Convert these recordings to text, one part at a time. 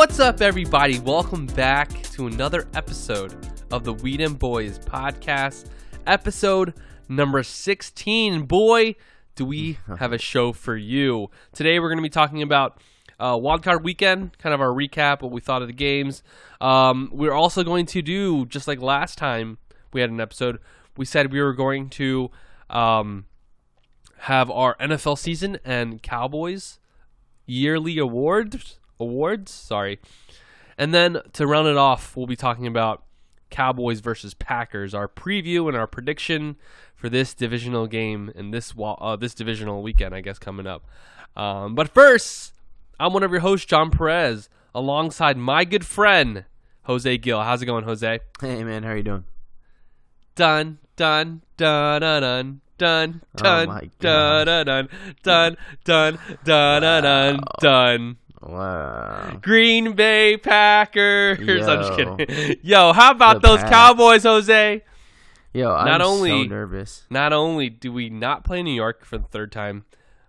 What's up, everybody? Welcome back to another episode of the We Dem Boyz podcast, episode number 16. Boy, do we have a show for you. Today, we're going to be talking about uh, wildcard weekend, kind of our recap, what we thought of the games. Um, we're also going to do, just like last time we had an episode, we said we were going to um, have our NFL season and Cowboys yearly awards awards? Sorry. And then to round it off we'll be talking about cowboys versus packers our preview and our prediction for this divisional game and this uh, this divisional weekend i guess coming up. Um, but first i'm one of your hosts jon perez alongside my good friend jose gill how's it going jose? Hey man, how are you doing? dun dun dun dun dun dun Oh dun my dun dun dun dun dun dun dun dun dun Wow. Green Bay Packers. I'm just kidding. Yo, how about The those Pats. Cowboys, Jose? Yo, I'm Not so only- nervous. Not only do we not play New York for the third time,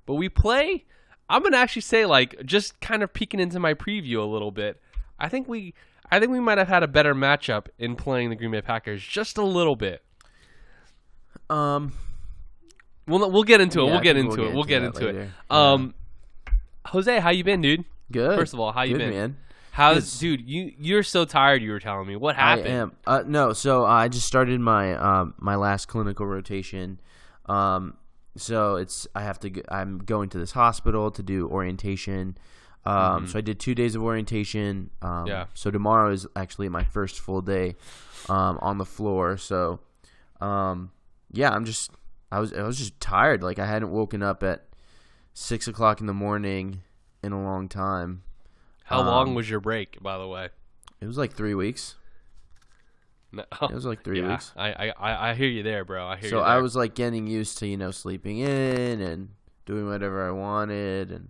but we play. I'm gonna actually say, like, just kind of peeking into my preview a little bit. I think we, I think we might have had a better matchup in playing the Green Bay Packers, just a little bit. Um, We'll we'll get into it. Yeah, we'll get into we'll it. We'll get get into into it. Um, Jose, how you been, dude? Good. First of all, how you good, been? man? How's It's- dude? You you're so tired. You were telling me what happened. I am. Uh, no, so I just started my um my last clinical rotation. Um, so it's I have to. Go, I'm going to this hospital to do orientation. Um, so I did two days of orientation. Um, Mm-hmm. Yeah. So tomorrow is actually my first full day, um, on the floor. So, um, yeah, I'm just I was I was just tired. Like I hadn't woken up at six o'clock in the morning in a long time. How long Um, was your break, by the way? It was like three weeks. No. It was like three yeah, weeks. I, I I I hear you there, bro. I hear So you. So I was like getting used to you know sleeping in and doing whatever I wanted, and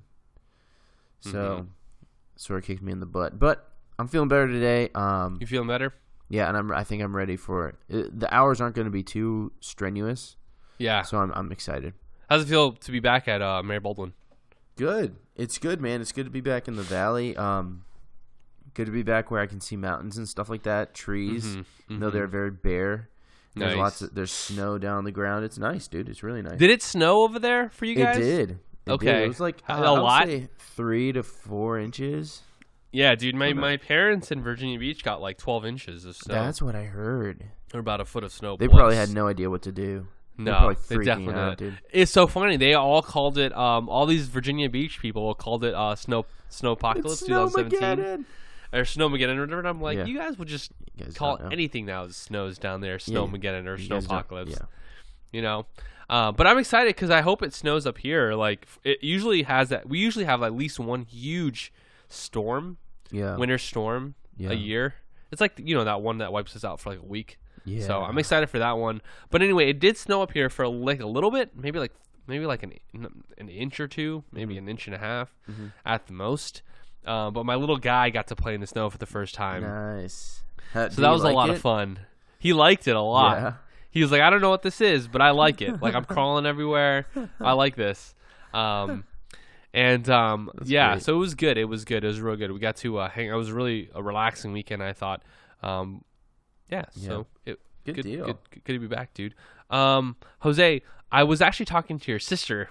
so Mm-hmm. sort of kicked me in the butt. But I'm feeling better today. Um, You feeling better? yeah, and I'm I think I'm ready for it. it the hours aren't going to be too strenuous, Yeah. so I'm I'm excited. How's it feel to be back at uh, Mary Baldwin? Good. It's good, man. It's good to be back in the valley. Um, good to be back where I can see mountains and stuff like that, trees. Mhm, Though they're very bare. There's Nice. lots of there's snow down on the ground. It's nice, dude. It's really nice. Did it snow over there for you guys? It did. It did. Okay. It was like a I lot? say three to four inches. Yeah, dude. My, my parents in Virginia Beach got like 12 inches of snow, That's what I heard. or about a foot of snow. They plus. probably had no idea what to do. No, they definitely out, did. dude. It's so funny. They all called it. Um, all these Virginia Beach people called it uh, snow snowpocalypse 2017 or snowmageddon or whatever. And I'm like, Yeah. you guys would just guys call anything now that snows down there Yeah, snowmageddon or guys don't- snowpocalypse. Yeah. you know. Uh, but I'm excited because I hope it snows up here. Like it usually has that. We usually have at least one huge storm, Yeah. winter storm Yeah. a year. It's like you know that one that wipes us out for like a week. Yeah. So I'm excited for that one. But anyway, it did snow up here for like a little bit, maybe like maybe like an an inch or two, maybe Mm-hmm. an inch and a half at the most. Uh, but my little guy got to play in the snow for the first time, Nice. How- so that was like a lot it? of fun. He liked it a lot. Yeah. He was like, I don't know what this is, but I like it. Like I'm crawling everywhere. I like this. Um, and um, yeah, great. so it was good. It was good. It was real good. We got to uh, hang. It was really a relaxing weekend. I thought. Um, yeah. So it Good good, deal. Good, good to be back, dude. Um, Jose, I was actually talking to your sister,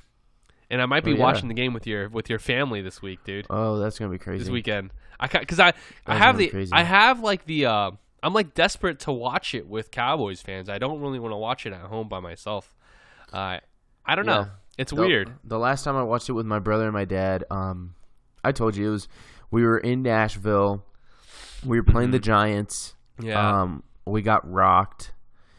and I might be Oh, yeah. watching the game with your with your family this week, dude. Oh, that's gonna be crazy. This weekend, I because I I have the crazy. I have like the uh I'm like desperate to watch it with Cowboys fans. I don't really want to watch it at home by myself. Uh, I don't know. It's The- weird. The last time I watched it with my brother and my dad, um, I told you it was we were in Nashville. We were playing the Giants. Mm-hmm. Yeah. Um, we got rocked,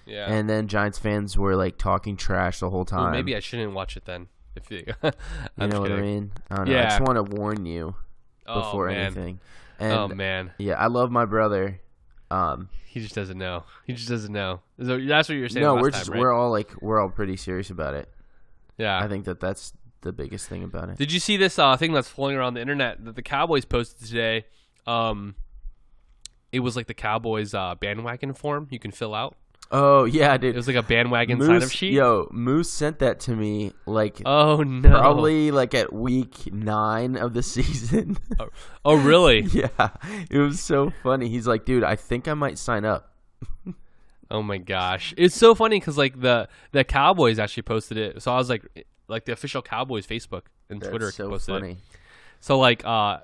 yeah. and then Giants fans were like talking trash the whole time. well, maybe I shouldn't watch it then. If you, you know what I mean? I don't know. I just want to warn you Oh, before man. anything. And oh man, yeah, I love my brother. Um, he just doesn't know. He just doesn't know. So that's what you were saying. no, we're time, just right? we're all like we're all pretty serious about it. yeah. I think that that's the biggest thing about it. Did you see this uh, thing that's floating around the internet that the Cowboys posted today? Um, it was like the Cowboys uh, bandwagon form you can fill out. Oh yeah, dude. It was like a bandwagon sign up Moose, sheet. yo, Moose sent that to me like Oh no! probably like at week nine of the season. Oh really? yeah, it was so funny. He's like, dude, I think I might sign up. Oh my gosh, it's so funny because like the the Cowboys actually posted it. So I was like, like the official Cowboys Facebook and That's Twitter so posted funny. it. So like, uh,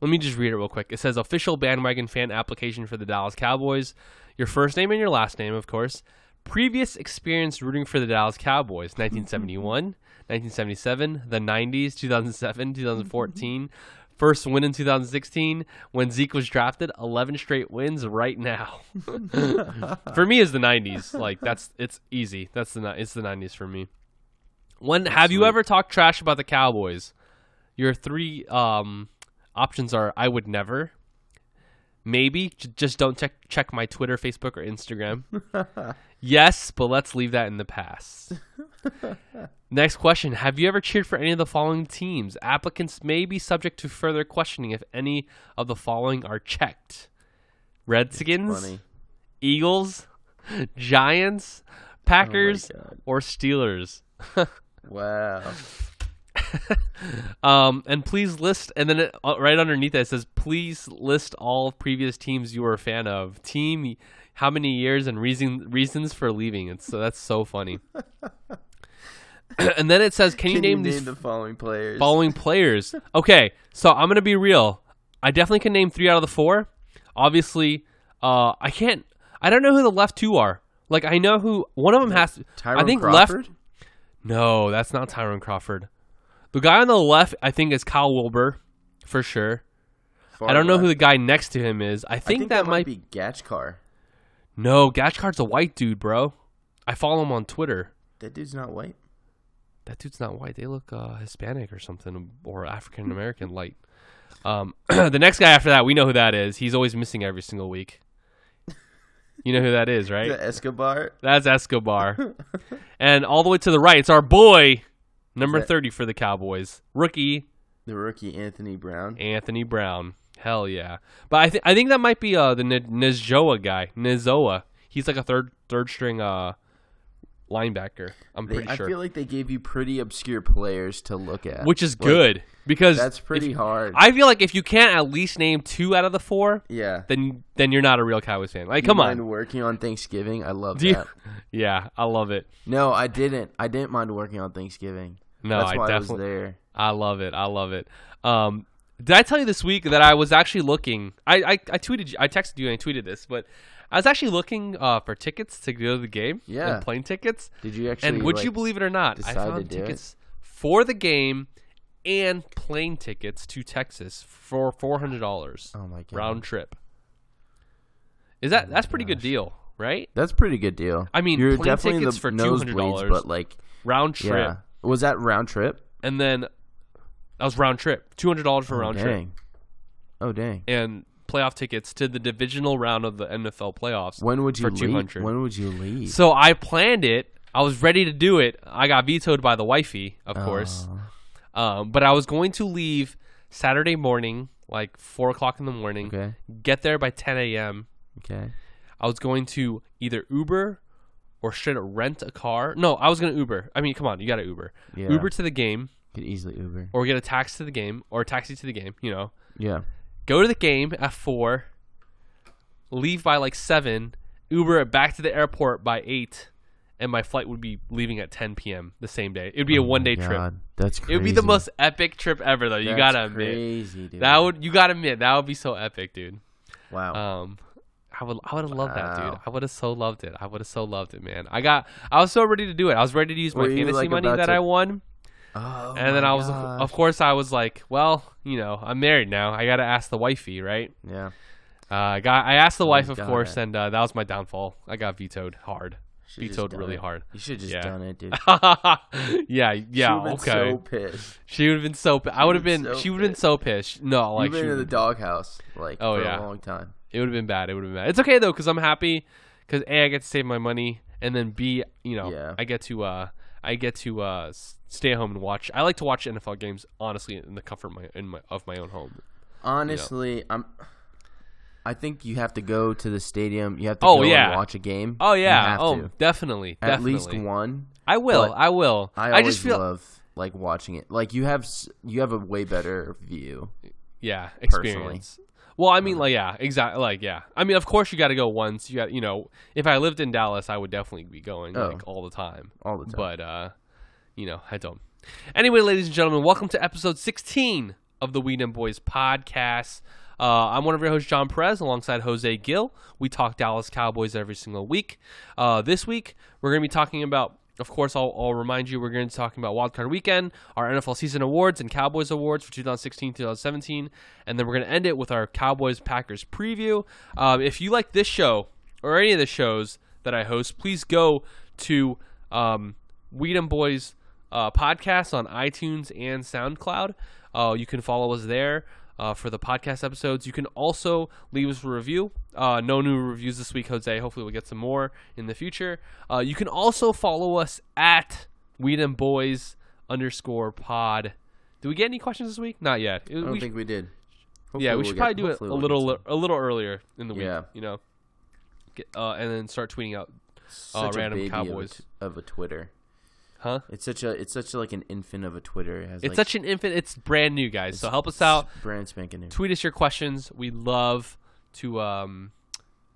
let me just read it real quick. It says official bandwagon fan application for the Dallas Cowboys. Your first name and your last name, of course. Previous experience rooting for the Dallas Cowboys: 1971, 1977, the 90s, 2007, 2014. First win in 2016 when Zeke was drafted. 11 straight wins right now. for me, is the 90s. Like that's it's easy. That's the it's the 90s for me. When have you ever talked trash about the Cowboys? Your three um, options are: I would never, maybe, j- just don't check check my Twitter, Facebook, or Instagram. yes, but let's leave that in the past. Next question: Have you ever cheered for any of the following teams? Applicants may be subject to further questioning if any of the following are checked: Redskins, Eagles, Giants, Packers, God. or Steelers. Wow. Um, and please list, and then it, uh, right underneath that it says, please list all previous teams you were a fan of. Team, how many years and reason reasons for leaving. It's so that's so funny. and then it says, can, you name you these the following players? following players? Okay, so I'm gonna be real. I definitely can name three out of the four. Obviously, uh, I can't. I don't know who the left two are. Like I know who one of them has. To, I think Crawford? left. No, that's not Tyrone Crawford. The guy on the left, I think, is Kyle Wilber, for sure. Far I don't know who the guy next to him is. I I think, that, might be Gachkar. No, Gachkar's a white dude, bro. I follow him on Twitter. That dude's not white. That dude's not white. They look uh, Hispanic or something, or African American light. Um, the next guy after that, we know who that is. He's always missing every single week. You know who that is, right? Is that Escobar? That's Escobar. and all the way to the right, it's our boy, number that- 30 for the Cowboys. Rookie, The rookie Anthony Brown. Anthony Brown. Hell yeah. But I, th- I think that might be uh, the N- Nzeocha guy. Nzeocha. He's like a third third string uh, linebacker. I'm They, pretty I feel like they gave you pretty obscure players to look at. Which is Like, good because That's if- pretty hard. I feel like if you can't at least name two out of the four, yeah. then then you're not a real Cowboys fan. Like, You come mind on. working on Thanksgiving? I love Do you- that. Yeah, I love it. No, I didn't. I didn't mind working on Thanksgiving. No, That's I why I was there. I love it. I love it. Um, did I tell you this week that I was actually looking? I, I, I tweeted, you- I texted you and I tweeted this, but I was actually looking uh, for tickets to go to the game. Yeah. and plane tickets. Did you actually? And would you believe it or not, I found do it? tickets for the game and plane tickets to Texas for four hundred dollars Oh my god, round trip. Is that Oh that's a pretty good deal, right? That's pretty good deal. I mean, you're definitely tickets the for nosebleeds, $200. but like, Round trip, yeah, was that round trip? and then that was round trip, two hundred dollars for oh, round trip. Oh dang. and playoff tickets to the divisional round of the NFL playoffs. When would you for leave? 200. When would you leave? So I planned it. I was ready to do it. I got vetoed by the wifey, of course. Oh, Um, but I was going to leave Saturday morning, like four o'clock in the morning. okay. Get there by 10 a.m. Okay. I was going to either Uber or should rent a car. No, I was going to Uber. I mean, come on, you got to Uber. Yeah. Uber to the game, Could easily Uber. or get a taxi to the game, or a taxi to the game. You know, Yeah. Go to the game at four, leave by like seven, Uber it back to the airport by eight, and my flight would be leaving at 10 p.m. the same day. It would be a one day trip. Oh That's crazy. It would be the most epic trip ever, though. You gotta admit crazy, dude. that would you gotta admit that would be so epic, dude. wow. Um, I would I would have loved that, dude. I would have so loved it. I would have so loved it, man. I got I was so ready to do it. I was ready to use my Were fantasy like, money that to- I won, oh, and then I was gosh. of course I was like, well, you know, I'm married now. I gotta ask the wifey, right? Yeah. Uh, I got I asked the wife, of course, it. and uh, that was my downfall. I got vetoed hard. Should've Vetoed really it. hard. You should just Yeah. done it, dude. yeah, yeah, been okay. So pissed. she would have been so. I would have been so she would have been so pissed. No, like You've been she in the doghouse like Oh, for yeah. a long time. It would have been bad. It would have been bad. It's okay though, because I'm happy. Because a, I get to save my money, and then b, you know, Yeah. I get to, uh, I get to uh, stay at home and watch. I like to watch NFL games honestly in the comfort of my, in my of my own home. Honestly, I'm I think you have to go to the stadium. You have to Oh, go yeah. and watch a game. Oh You yeah. Oh, to. definitely. at definitely. least one. I will. I will. I, I, always just feel. love like watching it. Like you have you have a way better view. yeah. personally. Well, I mean, like, yeah, exactly. Like, yeah. I mean, of course, you got to go once. You got, you know, if I lived in Dallas, I would definitely be going Oh. like all the time. all the time. But, uh, you know, I don't. Anyway, ladies and gentlemen, welcome to episode 16 of the We Dem Boyz podcast. Uh, I'm one of your hosts, Jon Perez, alongside Jose Gill. We talk Dallas Cowboys every single week. Uh, this week, we're going to be talking about, of course, I'll, I'll remind you, we're going to be talking about Wildcard Weekend, our NFL season awards and Cowboys awards for 2016 2017. And then we're going to end it with our Cowboys Packers preview. Um, if you like this show or any of the shows that I host, please go to um, We Dem Boyz uh, podcast on iTunes and SoundCloud. Uh, you can follow us there uh, for the podcast episodes. You can also leave us a review. Uh, no new reviews this week, Jose. Hopefully, we'll get some more in the future. Uh, you can also follow us at We Dem Boyz underscore pod. Did we get any questions this week? Not yet. It- I don't we think we did. yeah, we we'll should probably do it a we'll little a little earlier in the week. Yeah. You know, get, uh, and then start tweeting out, a random of a Cowboys. t- of a Twitter. Huh? It's such a it's such like an infant of a Twitter. It has It's like, such an infant. It's brand new, guys. So help us out. brand spanking new. tweet us your questions. We love to um,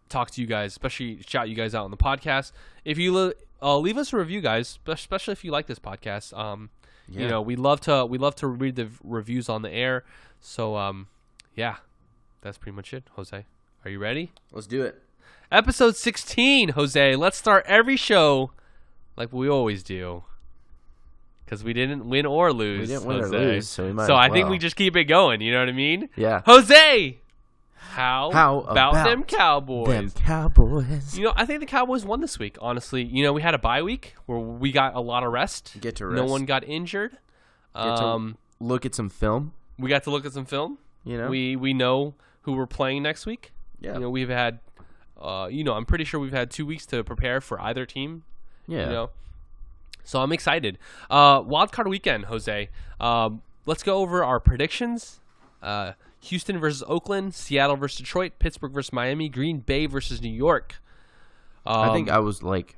talk to you guys, especially shout you guys out on the podcast. If you uh, leave us a review, guys, especially if you like this podcast. Um, You know, we love to we love to read the reviews on the air. So um, yeah, that's pretty much it. Jose, are you ready? Let's do it. Episode sixteen, Jose. Let's start every show like we always do. Because we didn't win or lose. We didn't win or lose, so we might So I think we just keep it going. You know what I mean? Yeah. Jose, how, How about, about them Cowboys? Them Cowboys. You know, I think the Cowboys won this week. Honestly, you know, we had a bye week where we got a lot of rest. Get to rest. No one got injured. Get to Um, look at some film. we got to look at some film. You know. We we know who we're playing next week. yeah. You know, we've had, uh, you know, I'm pretty sure we've had two weeks to prepare for either team. yeah. You know, so I'm excited. Uh, wild card weekend, Jose. Um, let's go over our predictions. Uh, Houston versus Oakland, Seattle versus Detroit, Pittsburgh versus Miami, Green Bay versus New York. Um, I think I was like,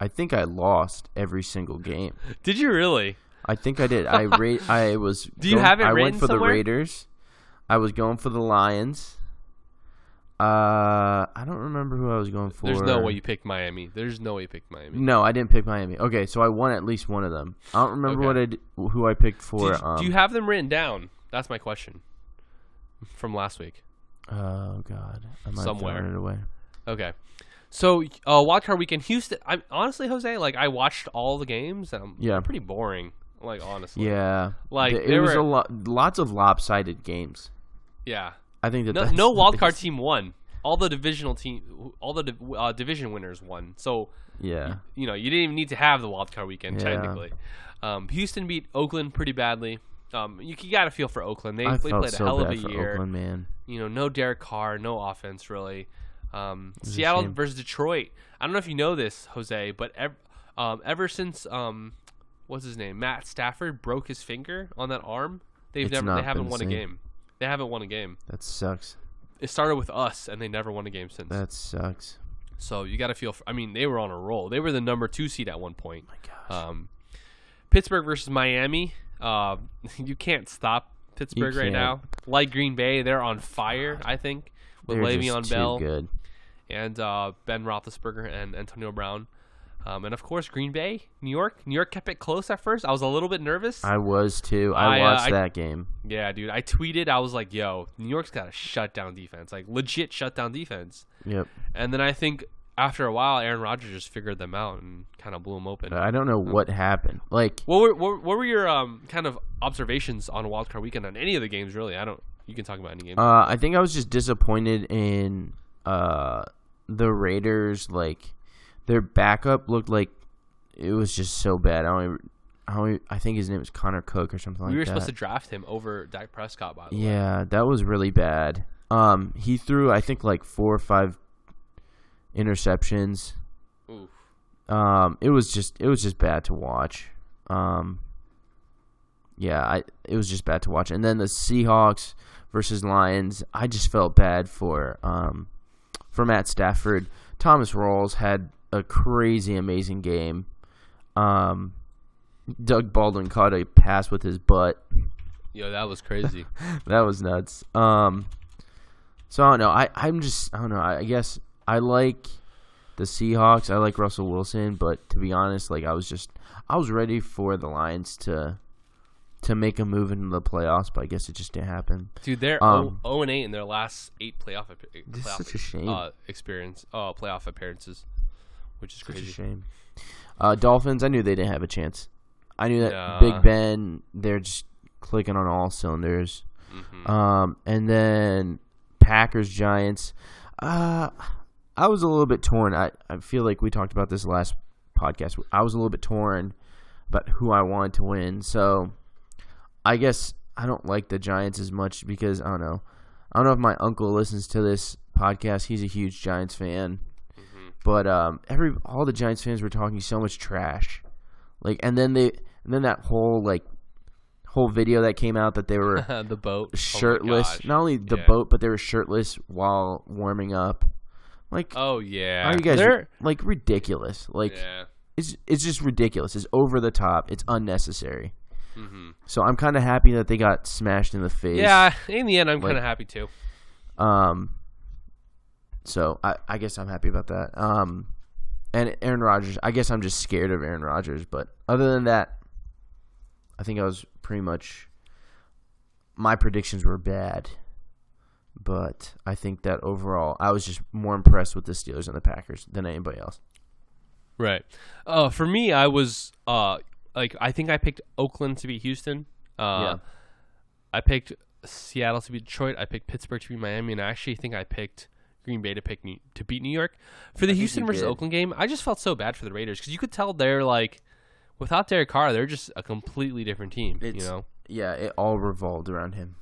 I think I lost every single game. did you really? I think I did. I rate. I was. Do you going- have it I went for somewhere? the Raiders. I was going for the Lions. Uh, I don't remember who I was going for. There's no way you picked Miami. There's no way you picked Miami. No, I didn't pick Miami. Okay, so I won at least one of them. I don't remember Okay. what I d- who I picked for. you, um, do you have them written down? That's my question from last week. Oh God, I might Somewhere. it away. Okay. So, uh, wild card weekend, Houston. I honestly, Jose, like I watched all the games. And I'm Yeah. pretty boring. Like honestly, Yeah, Like, it was were- a lot, lots of lopsided games. yeah. I think that No, that's no wild card team won. All the divisional team, all the uh, division winners won. So Yeah, you know you didn't even need to have the wild card weekend Yeah. technically. Um, Houston beat Oakland pretty badly. Um, you, you got to feel for Oakland. They, I they played a so hell of a year. Oakland, man. You know, no Derek Carr, no offense really. Um, Seattle versus Detroit. I don't know if you know this, Jose, but ev- um, ever since um, what's his name, Matt Stafford broke his finger on that arm, they've It's never they haven't won a game. They haven't won a game. That sucks. It started with us, and they never won a game since. That sucks. So you got to feel. For, I mean, they were on a roll. They were the number two seed at one point. my gosh. Um, Pittsburgh versus Miami. Uh, you can't stop Pittsburgh right can't. now. Like Green Bay, they're on fire. I think with They're Le'Veon Bell good. and uh, Ben Roethlisberger and Antonio Brown. Um, and of course, Green Bay, New York. New York kept it close at first. I was a little bit nervous. I was too. I, I, uh, watched I- that game. yeah, dude. I tweeted. I was like, "Yo, New York's got a shutdown defense, like legit shutdown defense." Yep. And then I think after a while, Aaron Rodgers just figured them out and kind of blew them open. I don't know what happened. Like What were what, what were your um kind of observations on Wild Card Weekend on any of the games? Really, I don't. You can talk about any game. Uh, I think I was just disappointed in uh, the Raiders. Like their backup looked like it was just so bad. I don't. Even, I, don't I think his name was Connor Cook or something like we were supposed to draft him over Dak Prescott, by the way. Yeah, that was really bad. Um, he threw I think like four or five interceptions. Oof. Um, it was just it was just bad to watch. Um, yeah, I it was just bad to watch. And then the Seahawks versus Lions. I just felt bad for um, for Matt Stafford. Thomas Rawls had a crazy, amazing game. Um, Doug Baldwin caught a pass with his butt. Yo, that was crazy. that was nuts. Um, so I don't know. I I'm just I don't know. I, I guess I like the Seahawks. I like Russell Wilson, but to be honest, like I was just I was ready for the Lions to to make a move into the playoffs, but I guess it just didn't happen. Dude, they're Um, 0 and 8 in their last eight playoff, ap- This is playoff such a shame. Uh, experience, uh, playoff appearances, which is Such a crazy. shame. Uh, Dolphins. I knew they didn't have a chance. I knew that Nah. Big Ben. They're just clicking on all cylinders. Mhm. Um, and then Packers Giants. Uh, I was a little bit torn. I, I feel like we talked about this last podcast. I was a little bit torn about who I wanted to win. So I guess I don't like the Giants as much because I don't know. I don't know if my uncle listens to this podcast. He's a huge Giants fan. But um, every all the Giants fans were talking so much trash, like, and then they, and then that whole like, whole video that came out that they were the boat, Oh shirtless. gosh. Not only the Yeah. boat, but they were shirtless while warming up. Like, Oh yeah, are you guys They're, like ridiculous? Like, yeah. it's it's just ridiculous. It's over the top. It's unnecessary. hmm So I'm kind of happy that they got smashed in the face. Yeah, in the end, I'm Like- kind of happy too. Um. So I I guess I'm happy about that. Um, and Aaron Rodgers. I guess I'm just scared of Aaron Rodgers. But other than that, I think I was pretty much. My predictions were bad, but I think that overall, I was just more impressed with the Steelers and the Packers than anybody else. Right. Uh, for me, I was uh, like, I think I picked Oakland to beat Houston. Uh, Yeah. I picked Seattle to beat Detroit. I picked Pittsburgh to beat Miami, and I actually think I picked Green Bay to pick New- to beat New York for the think Houston versus did. Oakland game. I just felt so bad for the Raiders because you could tell they're like, without Derek Carr, they're just a completely different team. It's- you know. Yeah, it all revolved around him.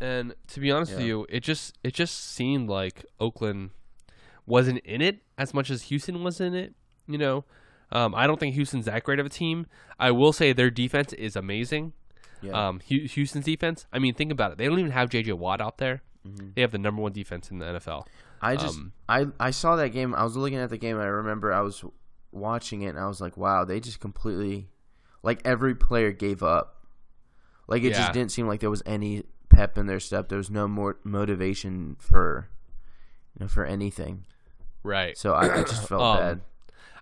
And to be honest with you, it just it just seemed like Oakland wasn't in it as much as Houston was in it. You know, um, I don't think Houston's that great of a team. I will say their defense is amazing. Yeah. Um, Houston's defense. I mean, think about it. They don't even have J.J. Watt out there. They have the number one defense in the NFL. I just Um, I I saw that game. I was looking at the game. I remember I was watching it, and I was like, "Wow, they just completely like every player gave up. Like it Yeah. just didn't seem like there was any pep in their step. There was no more motivation for you know for anything. Right. So I, I just felt Um, bad.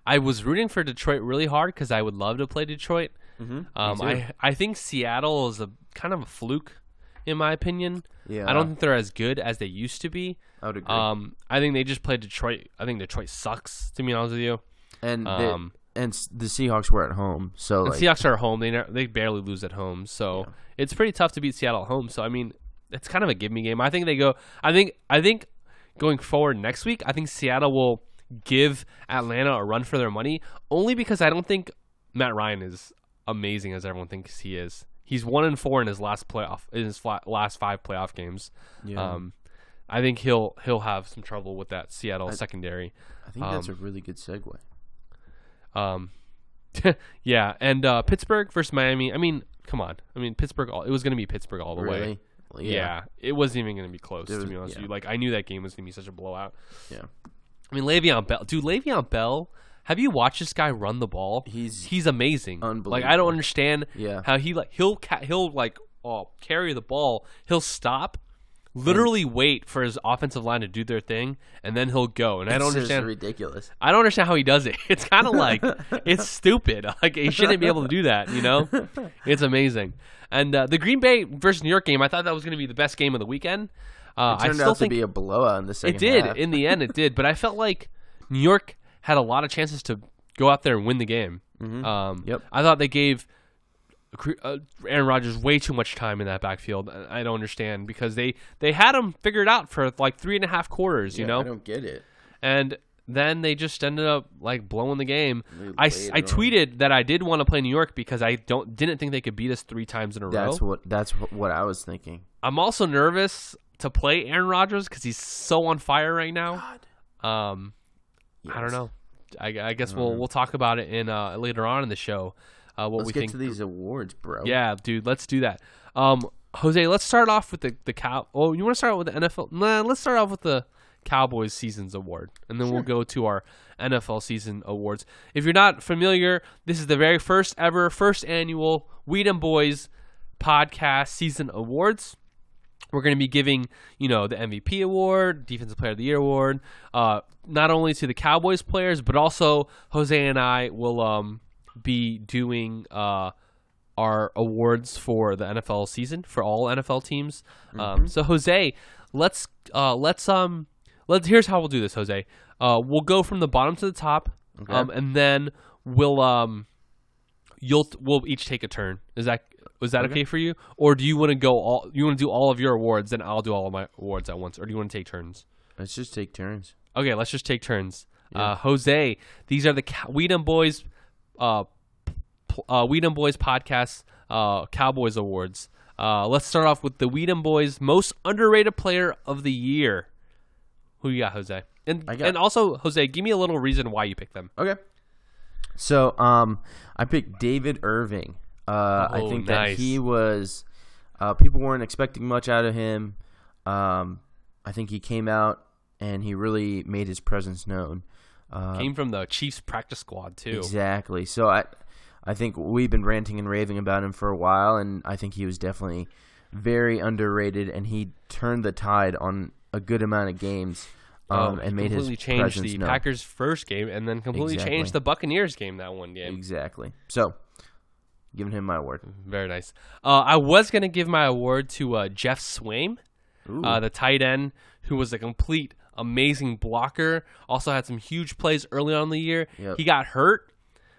I was rooting for Detroit really hard because I would love to play Detroit. Mm-hmm. Um, I I think Seattle is a kind of a fluke, in my opinion. yeah, I don't think they're as good as they used to be. I would agree. Um, I think they just played Detroit. I think Detroit sucks. To be honest with you, and the, um, and the Seahawks were at home, so the like Seahawks are at home. They ne- they barely lose at home, so it's pretty tough to beat Seattle at home. So I mean, it's kind of a give me game. I think they go. I think I think going forward next week, I think Seattle will give Atlanta a run for their money, only because I don't think Matt Ryan is amazing as everyone thinks he is. He's one and four in his last playoff in his last five playoff games. yeah, Um, I think he'll he'll have some trouble with that Seattle secondary. I think that's um, a really good segue. Um, yeah, and uh, Pittsburgh versus Miami. I mean, come on. I mean, Pittsburgh. All, it was going to be Pittsburgh all the way. Really? Well, Yeah. it wasn't even going to be close. There to was- be honest yeah. with you, like I knew that game was going to be such a blowout. Yeah. I mean, Le'Veon Bell, dude. Le'Veon Bell. Have you watched this guy run the ball? He's He's amazing. Like I don't understand Yeah. how he like he'll ca- he'll like oh, carry the ball. He'll stop, literally wait for his offensive line to do their thing, and then he'll go. And I don't understand. ridiculous. I don't understand how he does it. It's kind of like it's stupid. Like he shouldn't be able to do that. You know, it's amazing. And uh, the Green Bay versus New York game, I thought that was going to be the best game of the weekend. Uh, It I turned still out to think be a blowout in the second it did. half. In the end, it did. But I felt like New York had a lot of chances to go out there and win the game. Um, Mm-hmm. Yep. I thought they gave uh, Aaron Rodgers way too much time in that backfield. I don't understand because they they had him figured out for like three and a half quarters. You know, I don't get it. and then they just ended up like blowing the game. I, I on. tweeted that I did want to play New York because I don't didn't think they could beat us three times in a row. That's what that's what, I was thinking. I'm also nervous to play Aaron Rodgers because he's so on fire right now. Um, I don't know. I, I guess we'll we'll talk about it in uh, later on in the show. Uh, what Let's we get think. to these awards, bro. Yeah, dude, let's do that. Um, Jose, let's start off with the the cow. Oh, you want to start with the NFL? Nah, let's start off with the Cowboys Seasons Award, and then we'll go to our NFL Season Awards. If you're not familiar, this is the very first ever, first annual We Dem Boyz podcast season awards. We're going to be giving, you know, the MVP award, Defensive Player of the Year award, uh, not only to the Cowboys players, but also Jose and I will um, be doing uh, our awards for the NFL season for all NFL teams. Um, so Jose, let's uh, let's um let's here's how we'll do this, Jose. Uh, we'll go from the bottom to the top, um, and then we'll um you'll we'll each take a turn. Is that was that okay, for you, or do you want to go all you want to do all of your awards, then I'll do all of my awards at once, or do you want to take turns? Let's just take turns. Okay, let's just take turns. Uh, Jose, these are the We Dem Boyz, uh, uh, We Dem Boyz podcast, uh, Cowboys awards. Uh, let's start off with the We Dem Boyz most underrated player of the year. Who you got, Jose? And I got- and also Jose, give me a little reason why you picked them. Okay. So, um, I picked David Irving. Uh, I Oh, think nice. that he was. Uh, people weren't expecting much out of him. Um, I think he came out and he really made his presence known. Uh, Came from the Chiefs practice squad too. Exactly. So I, I think we've been ranting and raving about him for a while, and I think he was definitely very underrated, and he turned the tide on a good amount of games, um, Um, and made his completely changed presence the known. Packers' first game, and then completely Exactly. changed the Buccaneers game that one game. Exactly. So, giving him my award. Very nice. Uh, I was gonna give my award to uh, Geoff Swaim, uh, the tight end, who was a complete amazing blocker. Also had some huge plays early on in the year. Yep. He got hurt,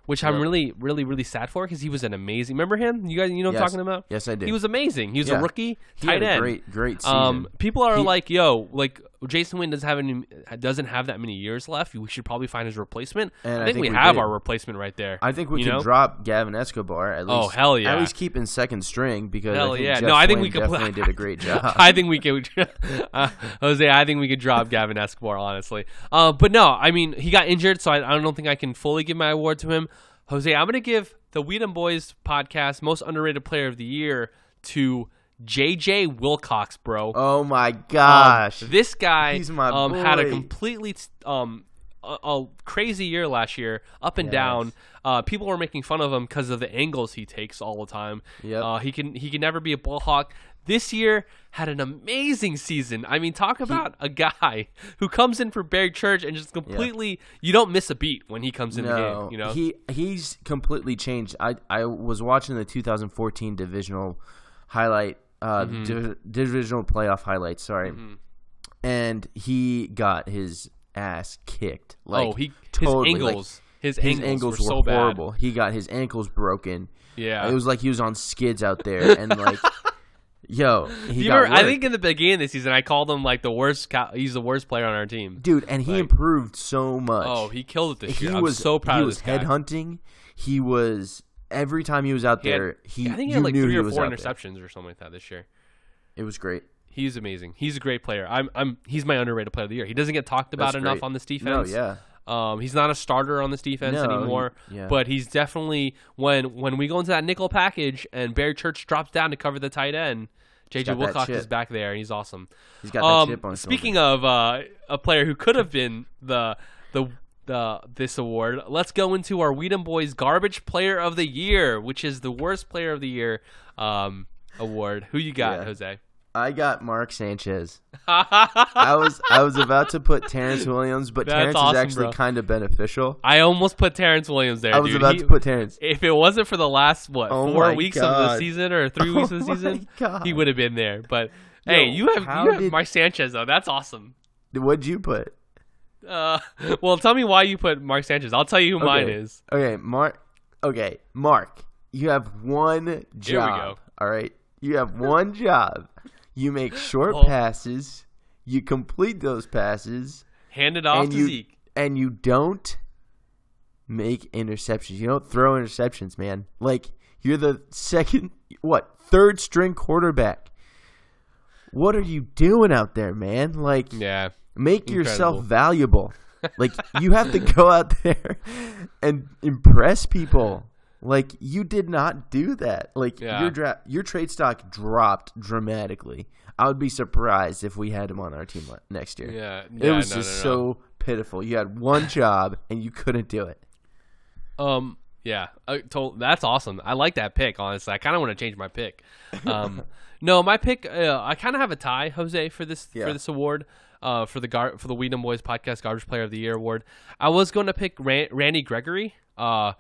which I'm really, really, really sad for because he was an amazing. Remember him? You guys, you know what I'm Yes. talking about? Yes, I do. He was amazing. He was Yeah. a rookie He tight end. great, great season. Um, people are He- like, "Yo, like Jason Witten doesn't have any, doesn't have that many years left. We should probably find his replacement." And I think, we, we have did. our replacement right there. I think we you could know? drop Gavin Escobar at least. Oh, hell yeah. At least keep in second string because Hell I think yeah. Geoff No, I think we Swaim could definitely did a great job. I think we could, uh, Jose. I think we could drop Gavin Escobar, honestly. Uh, but no, I mean he got injured, so I, I don't think I can fully give my award to him. Jose, I'm going to give the We Dem Boyz podcast most underrated player of the year to JJ Wilcox, bro. oh my Um, gosh. this guy He's my um, had a completely um, a, a crazy year last year, up and Yes. down. Uh, people were making fun of him because of the angles he takes all the time. Yep. Uh, he can he can never be a ball hawk. This year had an amazing season. I mean, talk about a guy who comes in for Barry Church and just completely you don't miss a beat when he comes in the no, game. You know, he he's completely changed. I I was watching the 2014 divisional highlight, uh, Mm-hmm. div- divisional playoff highlights. Sorry, and he got his ass kicked. Like oh, he totally, his like, his, his angles, ankles were, were, so bad. horrible. He got his ankles broken. Yeah, It was like he was on skids out there, and like, yo, he got remember- I think in the beginning of the season, I called him like the worst. Cow- he's the worst player on our team. dude, and he like- improved so much. Oh, he killed it this he year. I'm was so proud he of was headhunting. He was every time he was out He had- there. He, I think he had like three or four out there. interceptions or something like that this year. It was great. He's amazing. He's a great player. I'm, I'm, he's my underrated player of the year. He doesn't get talked about That's enough great. on this No, defense. yeah, Um, he's not a starter on this defense No, anymore. yeah. But he's definitely when when we go into that nickel package and Barry Church drops down to cover the tight end, JJ Wilcox is back there and he's awesome. he's got that Um, chip on his speaking shoulder. of uh, a player who could have been the the the this award, let's go into our We Dem Boyz Garbage Player of the Year, which is the worst player of the year um, award. Who you got, Yeah. Jose? I got Mark Sanchez. I was I was about to put Terrance Williams, but That's Terrance awesome, is actually kind of beneficial. I almost put Terrance Williams there. I was dude. about He- to put Terrance. if it wasn't for the last what Oh four weeks of the season or three weeks of the Oh season, he would have been there. But hey, you have you have did- Mark Sanchez though. That's awesome. What'd you put? Uh, well, tell me why you put Mark Sanchez. I'll tell you who mine is. Okay, Mark. Okay, Mark. You have one job. go. All right, you have one job. You make short Oh. passes. You complete those passes, Hand it off to you Zeke. and you don't make interceptions. You don't throw interceptions, man. Like you're the second, what, third string quarterback. What are you doing out there, man? Like, Yeah, make Incredible. yourself valuable. like you have to go out there and impress people. Like you did not do that. Like Yeah. your draft, your trade stock dropped dramatically. I would be surprised if we had him on our team next year. Yeah, It yeah, was no, just no, no. so pitiful. You had one job and you couldn't do it. Um, yeah, uh, to- that's awesome. I like that pick. Honestly, I kind of want to change my pick. Um, no, my pick. Uh, I kind of have a tie, Jose, for this Yeah. for this award. Uh, for the Gar- for the We Dem Boyz Podcast Garbage Player of the Year award, I was going to pick Ran- Randy Gregory. Uh,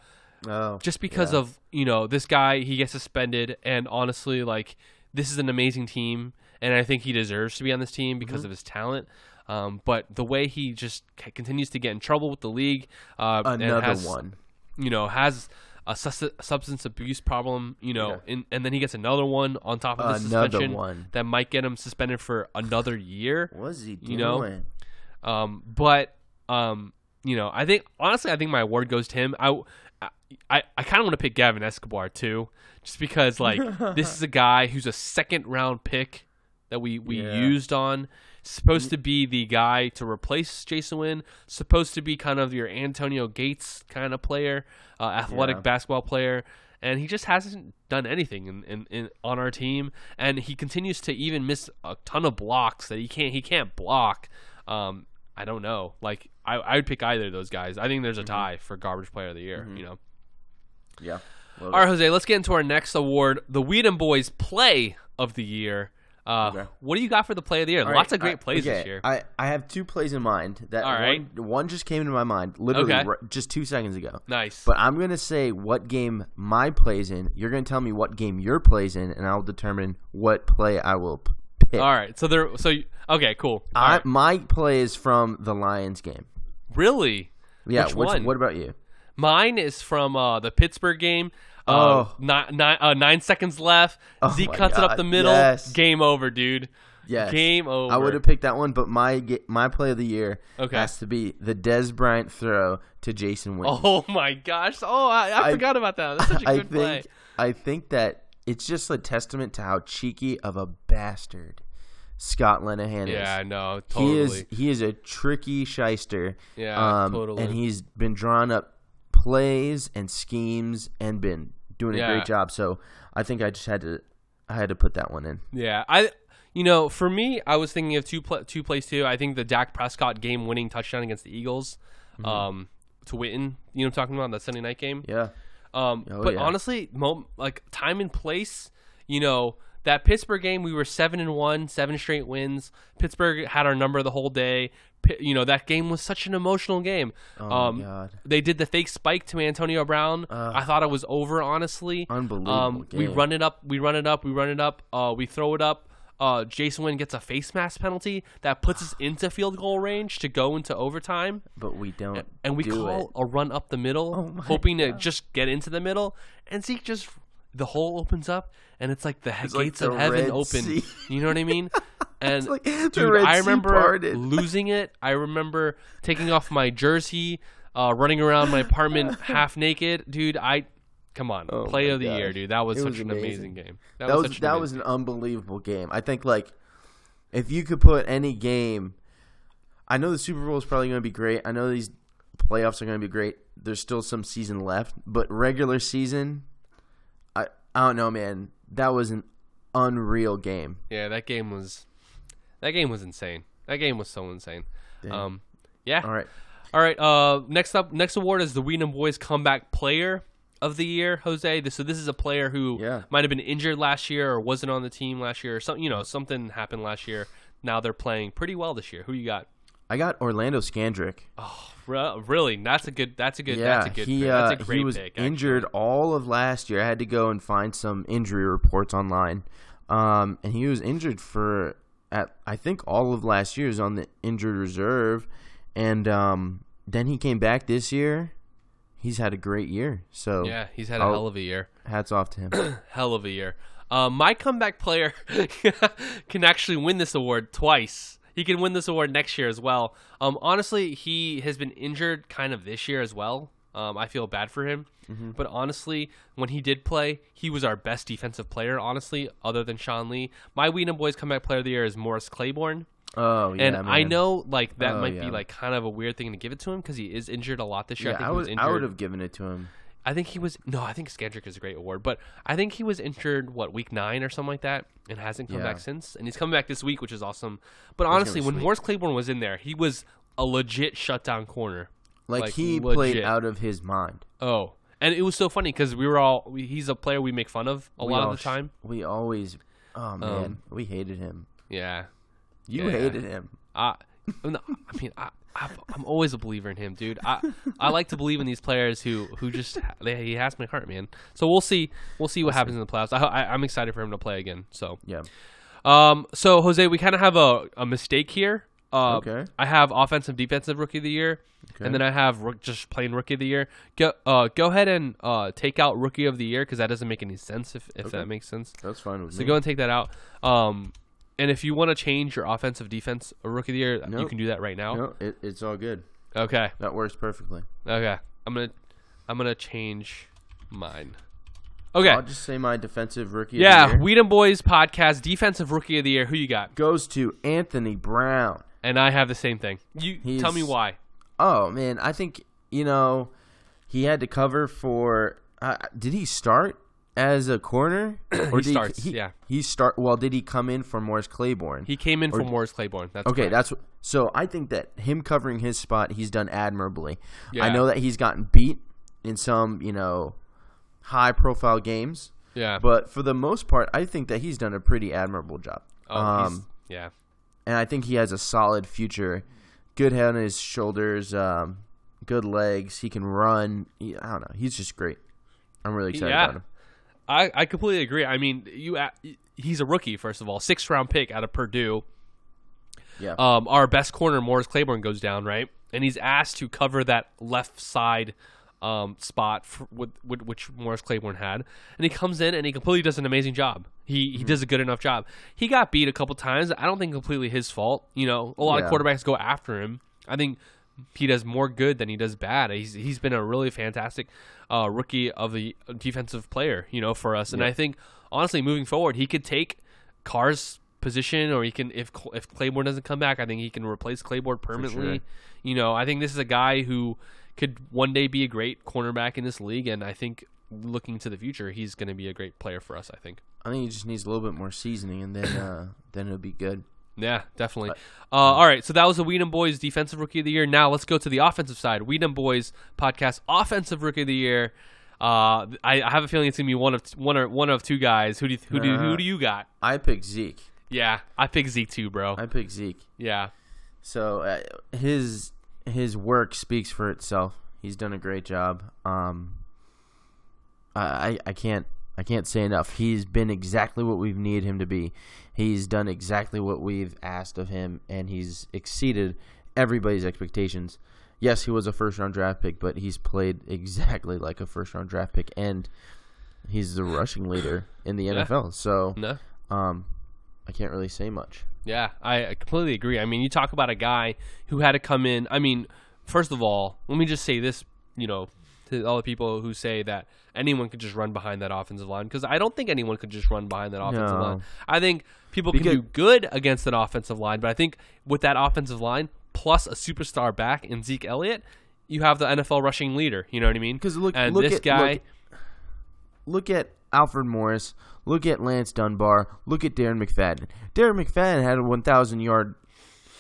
Oh, just because yeah. of you know this guy, he gets suspended, and honestly, like this is an amazing team, and I think he deserves to be on this team because Mm-hmm. of his talent. Um, but the way he just c- continues to get in trouble with the league, uh, and another has- one. you know, has a sus- substance abuse problem, you know, in, and then he gets another one on top of the Another suspension one. that might get him suspended for another year. What was he doing? You know? Um, but um, you know, I think honestly, I think my award goes to him. I I, I kind of want to pick Gavin Escobar too, just because like this is a guy who's a second round pick that we we Yeah. used on. Supposed to be the guy to replace Jason Witten. Supposed to be kind of your Antonio Gates kind of player, uh, athletic Yeah. basketball player, and he just hasn't done anything in, in, in on our team. And he continues to even miss a ton of blocks that he can't he can't block. Um, I don't know. Like I, I would pick either of those guys. I think there's a tie for garbage player of the year. You know. Yeah. All right, Jose. Let's get into our next award, the We Dem Boyz Play of the Year. Uh, Okay. What do you got for the Play of the Year? all Lots right, of great I- plays this year. I, I have two plays in mind. That All right. one, one just came into my mind literally Okay. ri- just two seconds ago. nice. But I'm gonna say what game my plays in. You're gonna tell me what game your plays in, and I'll determine what play I will pick. All right. So there. So you- okay. Cool. I, right. My play is from the Lions game. Really? Yeah. Which one? What about you? Mine is from uh, the Pittsburgh game. Uh, Oh. nine, nine, uh, nine seconds left. Oh Zeke cuts it up the middle. yes. Game over, dude. Yes. Game over. I would have picked that one, but my my play of the year Okay. has to be the Dez Bryant throw to Jason Witten. Oh my gosh! Oh, I, I, I- forgot about that. That's such a I good think play. I think that it's just a testament to how cheeky of a bastard Scott Linehan is. Yeah, I know. Totally. He is he is a tricky shyster. Yeah, um, totally. And he's been drawn up plays and schemes and been doing a Yeah. great job. So I think I just had to I had to put that one in. Yeah, I. You know, for me, I was thinking of two pl- two plays too. I think the Dak Prescott game winning touchdown against the Eagles, Mm-hmm. um, to Witten. You know what I'm talking about? That Sunday night game. Yeah. Um, Oh, but yeah. honestly, mo- like time and place, you know, that Pittsburgh game, we were seven and one, seven straight wins. Pittsburgh had our number the whole day. You know, that game was such an emotional game. Oh um, my god. They did the fake spike to Antonio Brown. I thought it was over, honestly. Unbelievable Um, we run it up, we run it up, we run it up. Uh, we throw it up. Uh, Jason Witten gets a face mask penalty that puts us into field goal range to go into overtime But we don't and we do call it. a run up the middle, Oh hoping to just get into the middle, and Zeke just the hole opens up, and it's like the he- like gates the of heaven Red open. Sea. You know what I mean? And like dude, I remember losing it. I remember taking off my jersey, uh, running around my apartment half naked, dude. I come on, Oh play of the year, dude. That was It such was an amazing. amazing game. That was such an that was an unbelievable game. I think like if you could put any game, I know the Super Bowl is probably going to be great. I know these playoffs are going to be great. There's still some season left, but regular season, I I don't know, man. That was an unreal game. yeah. That game was that game was insane. That game was so insane. Um, yeah. All right, All right. Uh, next up, next award is the We Dem Boyz Comeback Player of the Year, Jose. This, so this is a player who Yeah. might have been injured last year or wasn't on the team last year or something. You know, something happened last year. Now they're playing pretty well this year. Who you got? I got Orlando Scandrick. Re- really? That's a good. That's a good. yeah, that's a good. he pick. uh, that's a great he was pick. injured all of last year. I had to go and find some injury reports online, um, and he was injured for at I think all of last year is on the injured reserve, and um, then he came back this year. He's had a great year, so Yeah, he's had a I'll- hell of a year. hats off to him. Hell of a year. Um, my comeback player can actually win this award twice. He can win this award next year as well. Um, honestly, he has been injured kind of this year as well. Um, I feel bad for him. But honestly, when he did play, he was our best defensive player, honestly, other than Sean Lee. My We Dem Boyz comeback player of the year is Morris Claiborne. oh yeah, And man. I know like that Oh, might yeah. be like kind of a weird thing to give it to him because he is injured a lot this year. Yeah, I think I was I would have given it to him. I think he was no, I think Scandrick is a great award, but I think he was injured what week nine or something like that, and hasn't come Yeah. back since. And he's coming back this week, which is awesome. But honestly, when sweet. Morris Claiborne was in there, he was a legit shutdown corner. Like, Like, he legit. played out of his mind. Oh, and it was so funny because we were all we, he's a player we make fun of a We lot of the time. we always. Oh man, Um, we hated him. Yeah, You yeah. hated him. I, no, I mean, I, I'm always a believer in him, dude. I, I like to believe in these players who, who just they, he has my heart, man. So we'll see, we'll see what happens in the playoffs. I, I, I'm excited for him to play again. So, Yeah. um, so Jose, we kind of have a, a mistake here. Uh, Okay. I have offensive defensive rookie of the year, Okay. and then I have rook, just plain rookie of the year. Go, uh, go ahead and uh, take out rookie of the year because that doesn't make any sense. If, if Okay. that makes sense. That's fine with So me. go and take that out. Um, and if you want to change your offensive defense a rookie of the year, you can do that right now. No, it, it's all good. Okay. That works perfectly. Okay. I'm gonna I'm gonna change mine. Okay. I'll just say my defensive rookie. of yeah, the year We Dem Boyz podcast defensive rookie of the year. Who you got? goes to Anthony Brown. And I have the same thing. You tell me why. Oh man, I think you know he had to cover for. Uh, did he start as a corner? Or He did starts, yeah. He start. Well, did he come in for Morris Claiborne? He came in Or- for Morris Claiborne. That's okay, correct. that's so. I think that him covering his spot, he's done admirably. I know that he's gotten beat in some, you know, high-profile games, yeah. but for the most part, I think that he's done a pretty admirable job. oh, um, yeah. and I think he has a solid future. Good head on his shoulders, um, good legs. He can run. He, I don't know. He's just great. I'm really excited Yeah. about him. I, I completely agree. I mean, you he's a rookie first of all, sixth round pick out of Purdue. Yeah. um, our best corner Morris Claiborne goes down, right? And he's asked to cover that left side um, spot for, with, with, which Morris Claiborne had, and he comes in and he completely does an amazing job. He Mm-hmm. he does a good enough job. He got beat a couple times. I don't think completely his fault. You know, a lot Yeah. of quarterbacks go after him. I think he does more good than he does bad. He's he's been a really fantastic uh, rookie of the defensive player, you know, for us. And Yeah. I think honestly, moving forward, he could take Carr's position, or he can if if Claiborne doesn't come back, I think he can replace Claiborne permanently. sure. You know, I think this is a guy who could one day be a great cornerback in this league, and I think looking to the future, he's going to be a great player for us. I think. I think he just needs a little bit more seasoning, and then uh, then it'll be good. Yeah, definitely. Uh, all right, so that was the We Dem Boyz Defensive Rookie of the Year. Now let's go to the offensive side. We Dem Boyz Podcast Offensive Rookie of the Year. Uh, I, I have a feeling it's gonna be one of one or one of two guys. Who do you, who do who Uh, do you got? I pick Zeke. Yeah, I pick Zeke too, bro. I pick Zeke. Yeah, So uh, his his work speaks for itself. He's done a great job. Um, I- I can't I can't say enough. He's been exactly what we've needed him to be. He's done exactly what we've asked of him, and he's exceeded everybody's expectations. Yes, he was a first round draft pick, but he's played exactly like a first round draft pick, and he's the rushing leader in the Yeah. NFL. So, no, um, I can't really say much. yeah, I I completely agree. I mean, you talk about a guy who had to come in. I mean, first of all, let me just say this. You know, to all the people who say that anyone could just run behind that offensive line, because I don't think anyone could just run behind that offensive No. line. I think people can do good against an offensive line, but I think with that offensive line plus a superstar back in Zeke Elliott, you have the NFL rushing leader. You know what I mean? 'Cause look- and look this at- guy, look- look at Alfred Morris, look at Lance Dunbar, look at Darren McFadden. Darren McFadden had a 1,000 yard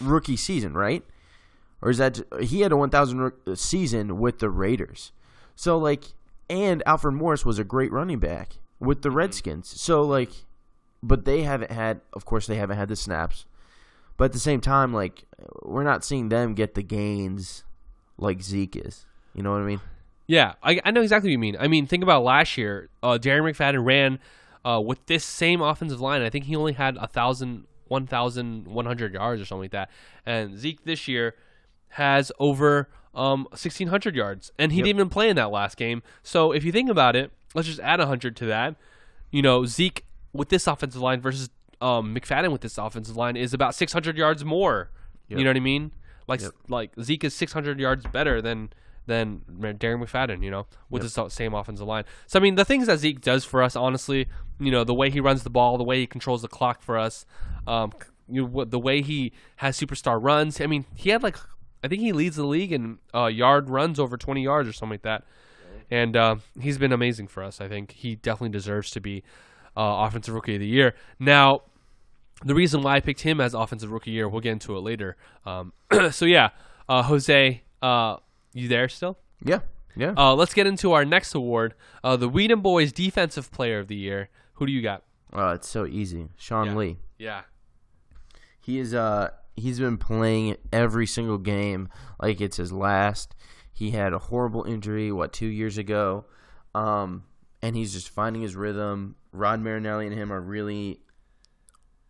rookie season, right? Or is that he had a 1,000 uh, season with the Raiders? So like, and Alfred Morris was a great running back with the Redskins. So like, but they haven't had, of course, they haven't had the snaps. But at the same time, like, we're not seeing them get the gains like Zeke is. You know what I mean? Yeah, I, I know exactly what you mean. I mean, think about last year. Uh, McFadden ran uh, with this same offensive line. I think he only had a thousand, one thousand one hundred yards or something like that. And Zeke this year has over um, sixteen hundred yards, and he Yep. didn't even play in that last game. So if you think about it, let's just add hundred to that. You know, Zeke with this offensive line versus um, McFadden with this offensive line is about six hundred yards more. Yep. You know what I mean? Like Yep. like Zeke is six hundred yards better than than Darren McFadden, you know, with Yep. the same offensive line. So I mean, the things that Zeke does for us, honestly, you know, the way he runs the ball, the way he controls the clock for us, um, you what the way he has superstar runs. I mean, he had like I think he leads the league in uh, yard runs over twenty yards or something like that. and uh, he's been amazing for us. I think he definitely deserves to be uh, offensive rookie of the year. Now, the reason why I picked him as offensive rookie year, we'll get into it later. Um, so yeah, uh, Jose, uh, you there still? Yeah. Yeah. Uh, let's get into our next award, uh, the We Dem Boyz Defensive Player of the Year. Who do you got? Oh, it's so easy. Sean Yeah. Lee. Yeah, He is uh he's been playing every single game like it's his last. He had a horrible injury what 2 years ago. Um and he's just finding his rhythm. Rod Marinelli and him are really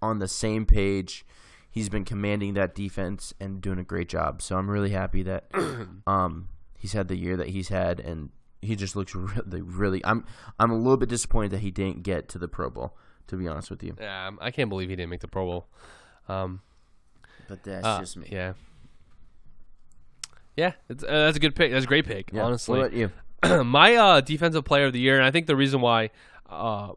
on the same page. He's been commanding that defense and doing a great job. So I'm really happy that um he's had the year that he's had and he just looks really really I'm I'm a little bit disappointed that he didn't get to the Pro Bowl to be honest with you. yeah. I can't believe he didn't make the Pro Bowl. Um, But that's uh, just me. Yeah. Yeah, it's, uh, that's a good pick. That's a great pick, Yeah. honestly. What about you? my uh, defensive player of the year, and I think the reason why uh,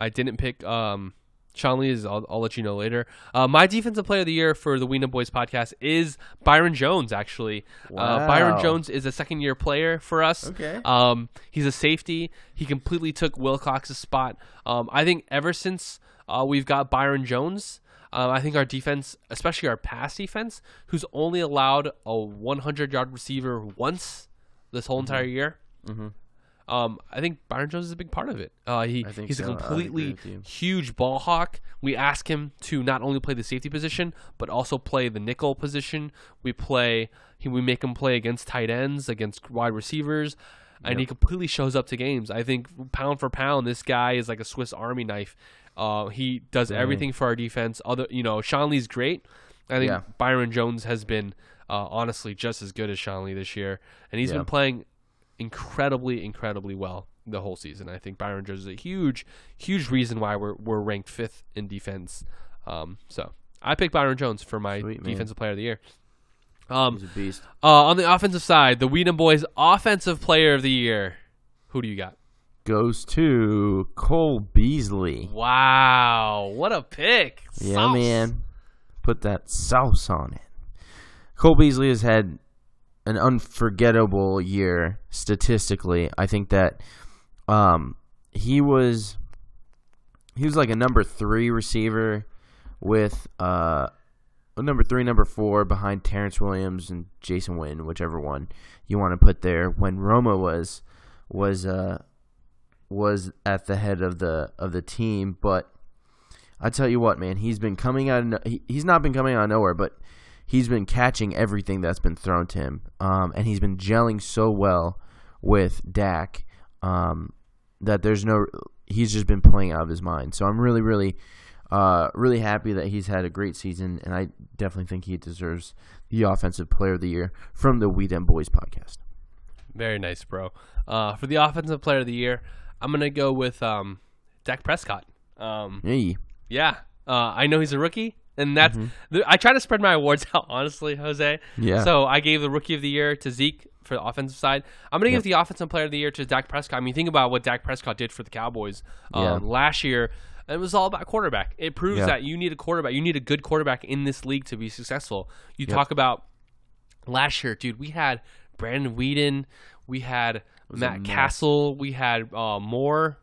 I didn't pick um, Sean Lee is I'll, I'll let you know later. Uh, my defensive player of the year for the We Dem Boyz podcast is Byron Jones. Actually, uh, Byron Jones is a second year player for us. Okay. Um, he's a safety. He completely took Wilcox's spot. Um, I think ever since uh, we've got Byron Jones. Um, I think our defense, especially our pass defense, who's only allowed a 100 yard receiver once this whole entire year. Um, I think Byron Jones is a big part of it. Uh, he he's a so. Agree completely huge ball hawk. We ask him to not only play the safety position but also play the nickel position. We play he we make him play against tight ends, against wide receivers, and he completely shows up to games. I think pound for pound, this guy is like a Swiss Army knife. Uh, he does everything for our defense. Other, you know, Sean Lee's great. I think Yeah. Byron Jones has been uh, honestly just as good as Sean Lee this year, and he's Yeah. been playing incredibly, incredibly well the whole season. I think Byron Jones is a huge, huge reason why we're we're ranked fifth in defense. Um, so I picked Byron Jones for my Sweet, defensive player of the year. Um, He's a beast. uh, on the offensive side, the We Dem Boyz offensive player of the year. Who do you got? Goes to Cole Beasley. Wow, what a pick! Yeah, Sauce. man. Put that sauce on it. Cole Beasley has had an unforgettable year statistically. I think that um, he was he was like a number three receiver with uh, a number three, number four behind Terrance Williams and Jason Witten, whichever one you want to put there. When Romo was was uh, was at the head of the of the team, but I tell you what, man, he's been coming out. Of he, he's not been coming out of nowhere, but he's been catching everything that's been thrown to him, um, and he's been gelling so well with Dak um, that there's no. He's just been playing out of his mind. So I'm really, really, uh, really happy that he's had a great season, and I definitely think he deserves the Offensive Player of the Year from the We Dem Boyz podcast. Very nice, bro. Uh, for the offensive player of the year, I'm gonna go with um, Dak Prescott. Um, Hey, yeah, uh, I know he's a rookie, and that's th- I try to spread my awards out honestly, Jose. Yeah. So I gave the rookie of the year to Zeke for the offensive side. I'm gonna give the offensive player of the year to Dak Prescott. I mean, think about what Dak Prescott did for the Cowboys um, Yeah. last year. It was all about quarterback. It proves Yeah. that you need a quarterback. You need a good quarterback in this league to be successful. You talk about last year, dude. We had Brandon Weeden, we had Matt. Cassel, we had uh, Moore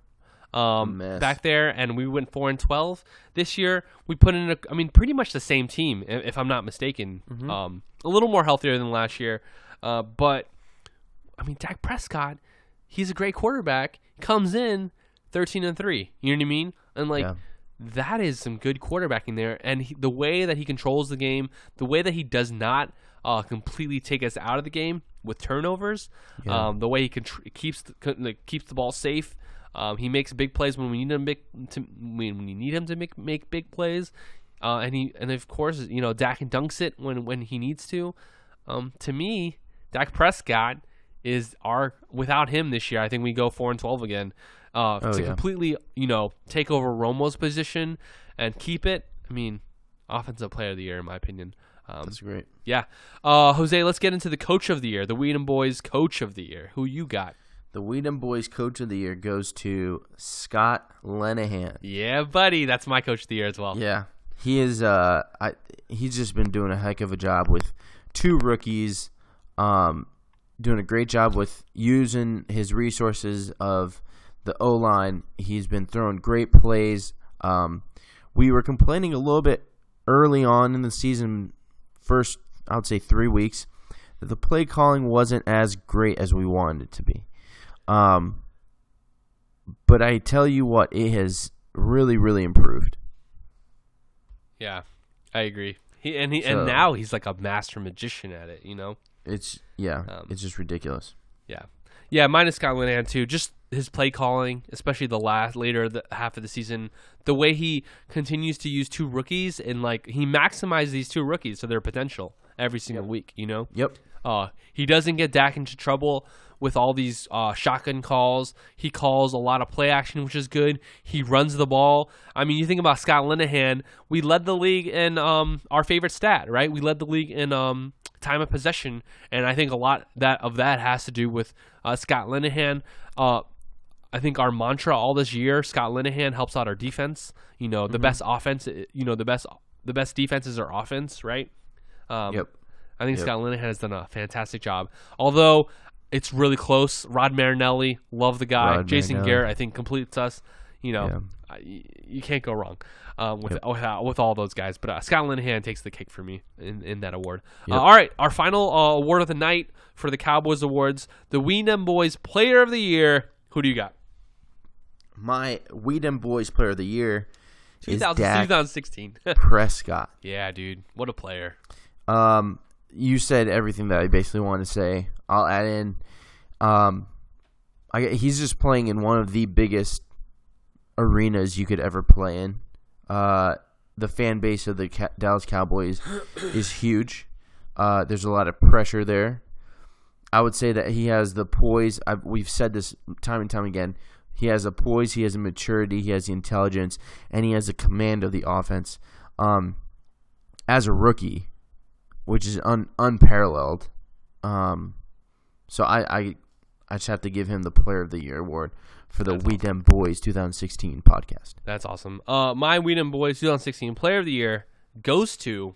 um, back there, and we went four and twelve. This year, we put in a, I mean, pretty much the same team, if I'm not mistaken. Mm-hmm. Um, a little more healthier than last year, uh, but I mean, Dak Prescott, he's a great quarterback. Comes in thirteen and three. You know what I mean? And like. Yeah. That is some good quarterbacking there, and he, the way that he controls the game, the way that he does not uh, completely take us out of the game with turnovers, um, the way he contr- keeps the, keeps the ball safe. Um, he makes big plays when we need him to make to, when you need him to make make big plays, uh, and he and of course you know Dak dunks it when when he needs to. Um, to me, Dak Prescott is our without him this year. I think we go four and twelve again. Uh, to yeah. completely you know take over Romo's position and keep it. I mean, offensive player of the year in my opinion. Um, that's great. yeah, uh, Jose. Let's get into the coach of the year, the We Dem Boyz coach of the year. Who you got? The We Dem Boyz Coach of the Year goes to Scott Linehan. Yeah, buddy, that's my coach of the year as well. Yeah, he is. Uh, I he's just been doing a heck of a job with two rookies. Um, doing a great job with using his resources of the O line. He's been throwing great plays. Um, we were complaining a little bit early on in the season, first I would say three weeks, that the play calling wasn't as great as we wanted it to be. Um, but I tell you what, it has really, really improved. Yeah, I agree. He and he So- and now he's like a master magician at it. You know. It's yeah, Um, it's just ridiculous. Yeah, yeah. Minus Scott Linehan too. Just his play calling, especially the last later the half of the season, the way he continues to use two rookies and like he maximizes these two rookies to their potential every single week. You know. Yep. Uh, he doesn't get Dak into trouble with all these uh, shotgun calls. He calls a lot of play action, which is good. He runs the ball. I mean, you think about Scott Linehan. We led the league in um, our favorite stat, right? We led the league in um, time of possession, and I think a lot that of that has to do with uh, Scott Linehan. Uh, I think our mantra all this year, Scott Linehan helps out our defense. You know, the best offense. You know, the best the best defense is our offense, right? Um, Yep. I think Yep. Scott Linehan has done a fantastic job. Although it's really close. Rod Marinelli, love the guy. Rod Jason Marinelli. Garrett, I think, completes us. You know, Yeah. You can't go wrong um, with, with with all those guys. But uh, Scott Linehan takes the cake for me in, in that award. Yep. Uh, all right, our final uh, award of the night for the Cowboys Awards, the We Dem Boyz Player of the Year. Who do you got? My We Dem Boyz Player of the Year is Dak 2016. Prescott. yeah, dude, what a player. Um, you said everything that I basically wanted to say. I'll add in, um, I, he's just playing in one of the biggest arenas you could ever play in. Uh, the fan base of the Ca- Dallas Cowboys is huge. Uh, there's a lot of pressure there. I would say that he has the poise. I've, we've said this time and time again. He has a poise. He has a maturity. He has the intelligence, and he has the command of the offense. Um, as a rookie, which is un, unparalleled. Um, so I, I I just have to give him the Player of the Year award for the We Dem Boyz 2016 podcast. That's awesome. Uh, my We Dem Boyz 2016 Player of the Year goes to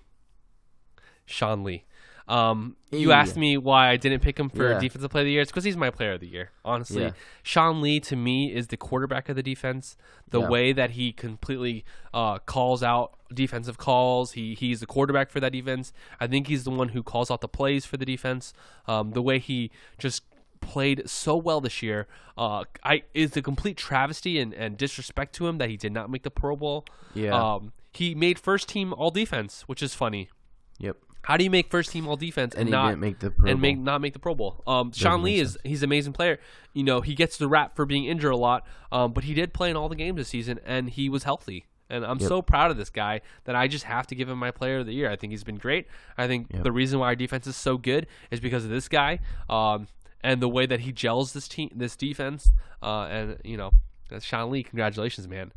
Sean Lee. Um, you asked me why I didn't pick him for Yeah. Defensive Player of the Year. It's because he's my Player of the Year. Honestly, Yeah. Sean Lee to me is the quarterback of the defense. The Yeah. way that he completely uh, calls out defensive calls, he he's the quarterback for that defense. I think he's the one who calls out the plays for the defense. Um, the way he just played so well this year. Uh, I is a complete travesty and, and disrespect to him that he did not make the Pro Bowl. Yeah. Um, he made first team all defense, which is funny. Yep. How do you make first team all defense and, And not make the Pro and make Bowl. not make the Pro Bowl? Um, Sean Lee is he's an amazing player. You know he gets the rap for being injured a lot, um, but he did play in all the games this season and he was healthy. And I'm so proud of this guy that I just have to give him my Player of the Year. I think he's been great. I think Yep. the reason why our defense is so good is because of this guy um, and the way that he gels this team, this defense. Uh, and you know, Sean Lee. Congratulations, man.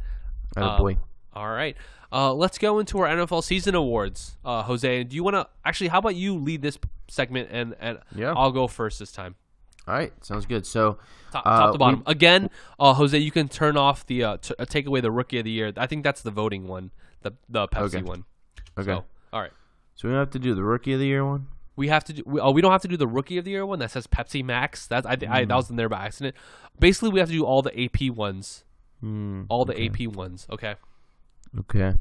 Oh Um, boy. All right. Uh, let's go into our NFL season awards. Uh, Jose, do you want to actually? How about you lead this segment and and Yeah. I'll go first this time. All right. Sounds good. So Top, Uh, top to bottom. we- Again, uh, Jose, you can turn off the uh, t- uh, take away the rookie of the year. I think that's the voting one, the the Pepsi Okay. one. okay. So, all right. So we don't have to do the Rookie of the Year one. We have to do. We, oh, we don't have to do the rookie of the year one that says Pepsi Max. That's I, I Mm. that was in there by accident. Basically, we have to do all the AP ones, Hmm. all the AP ones. Okay. Okay.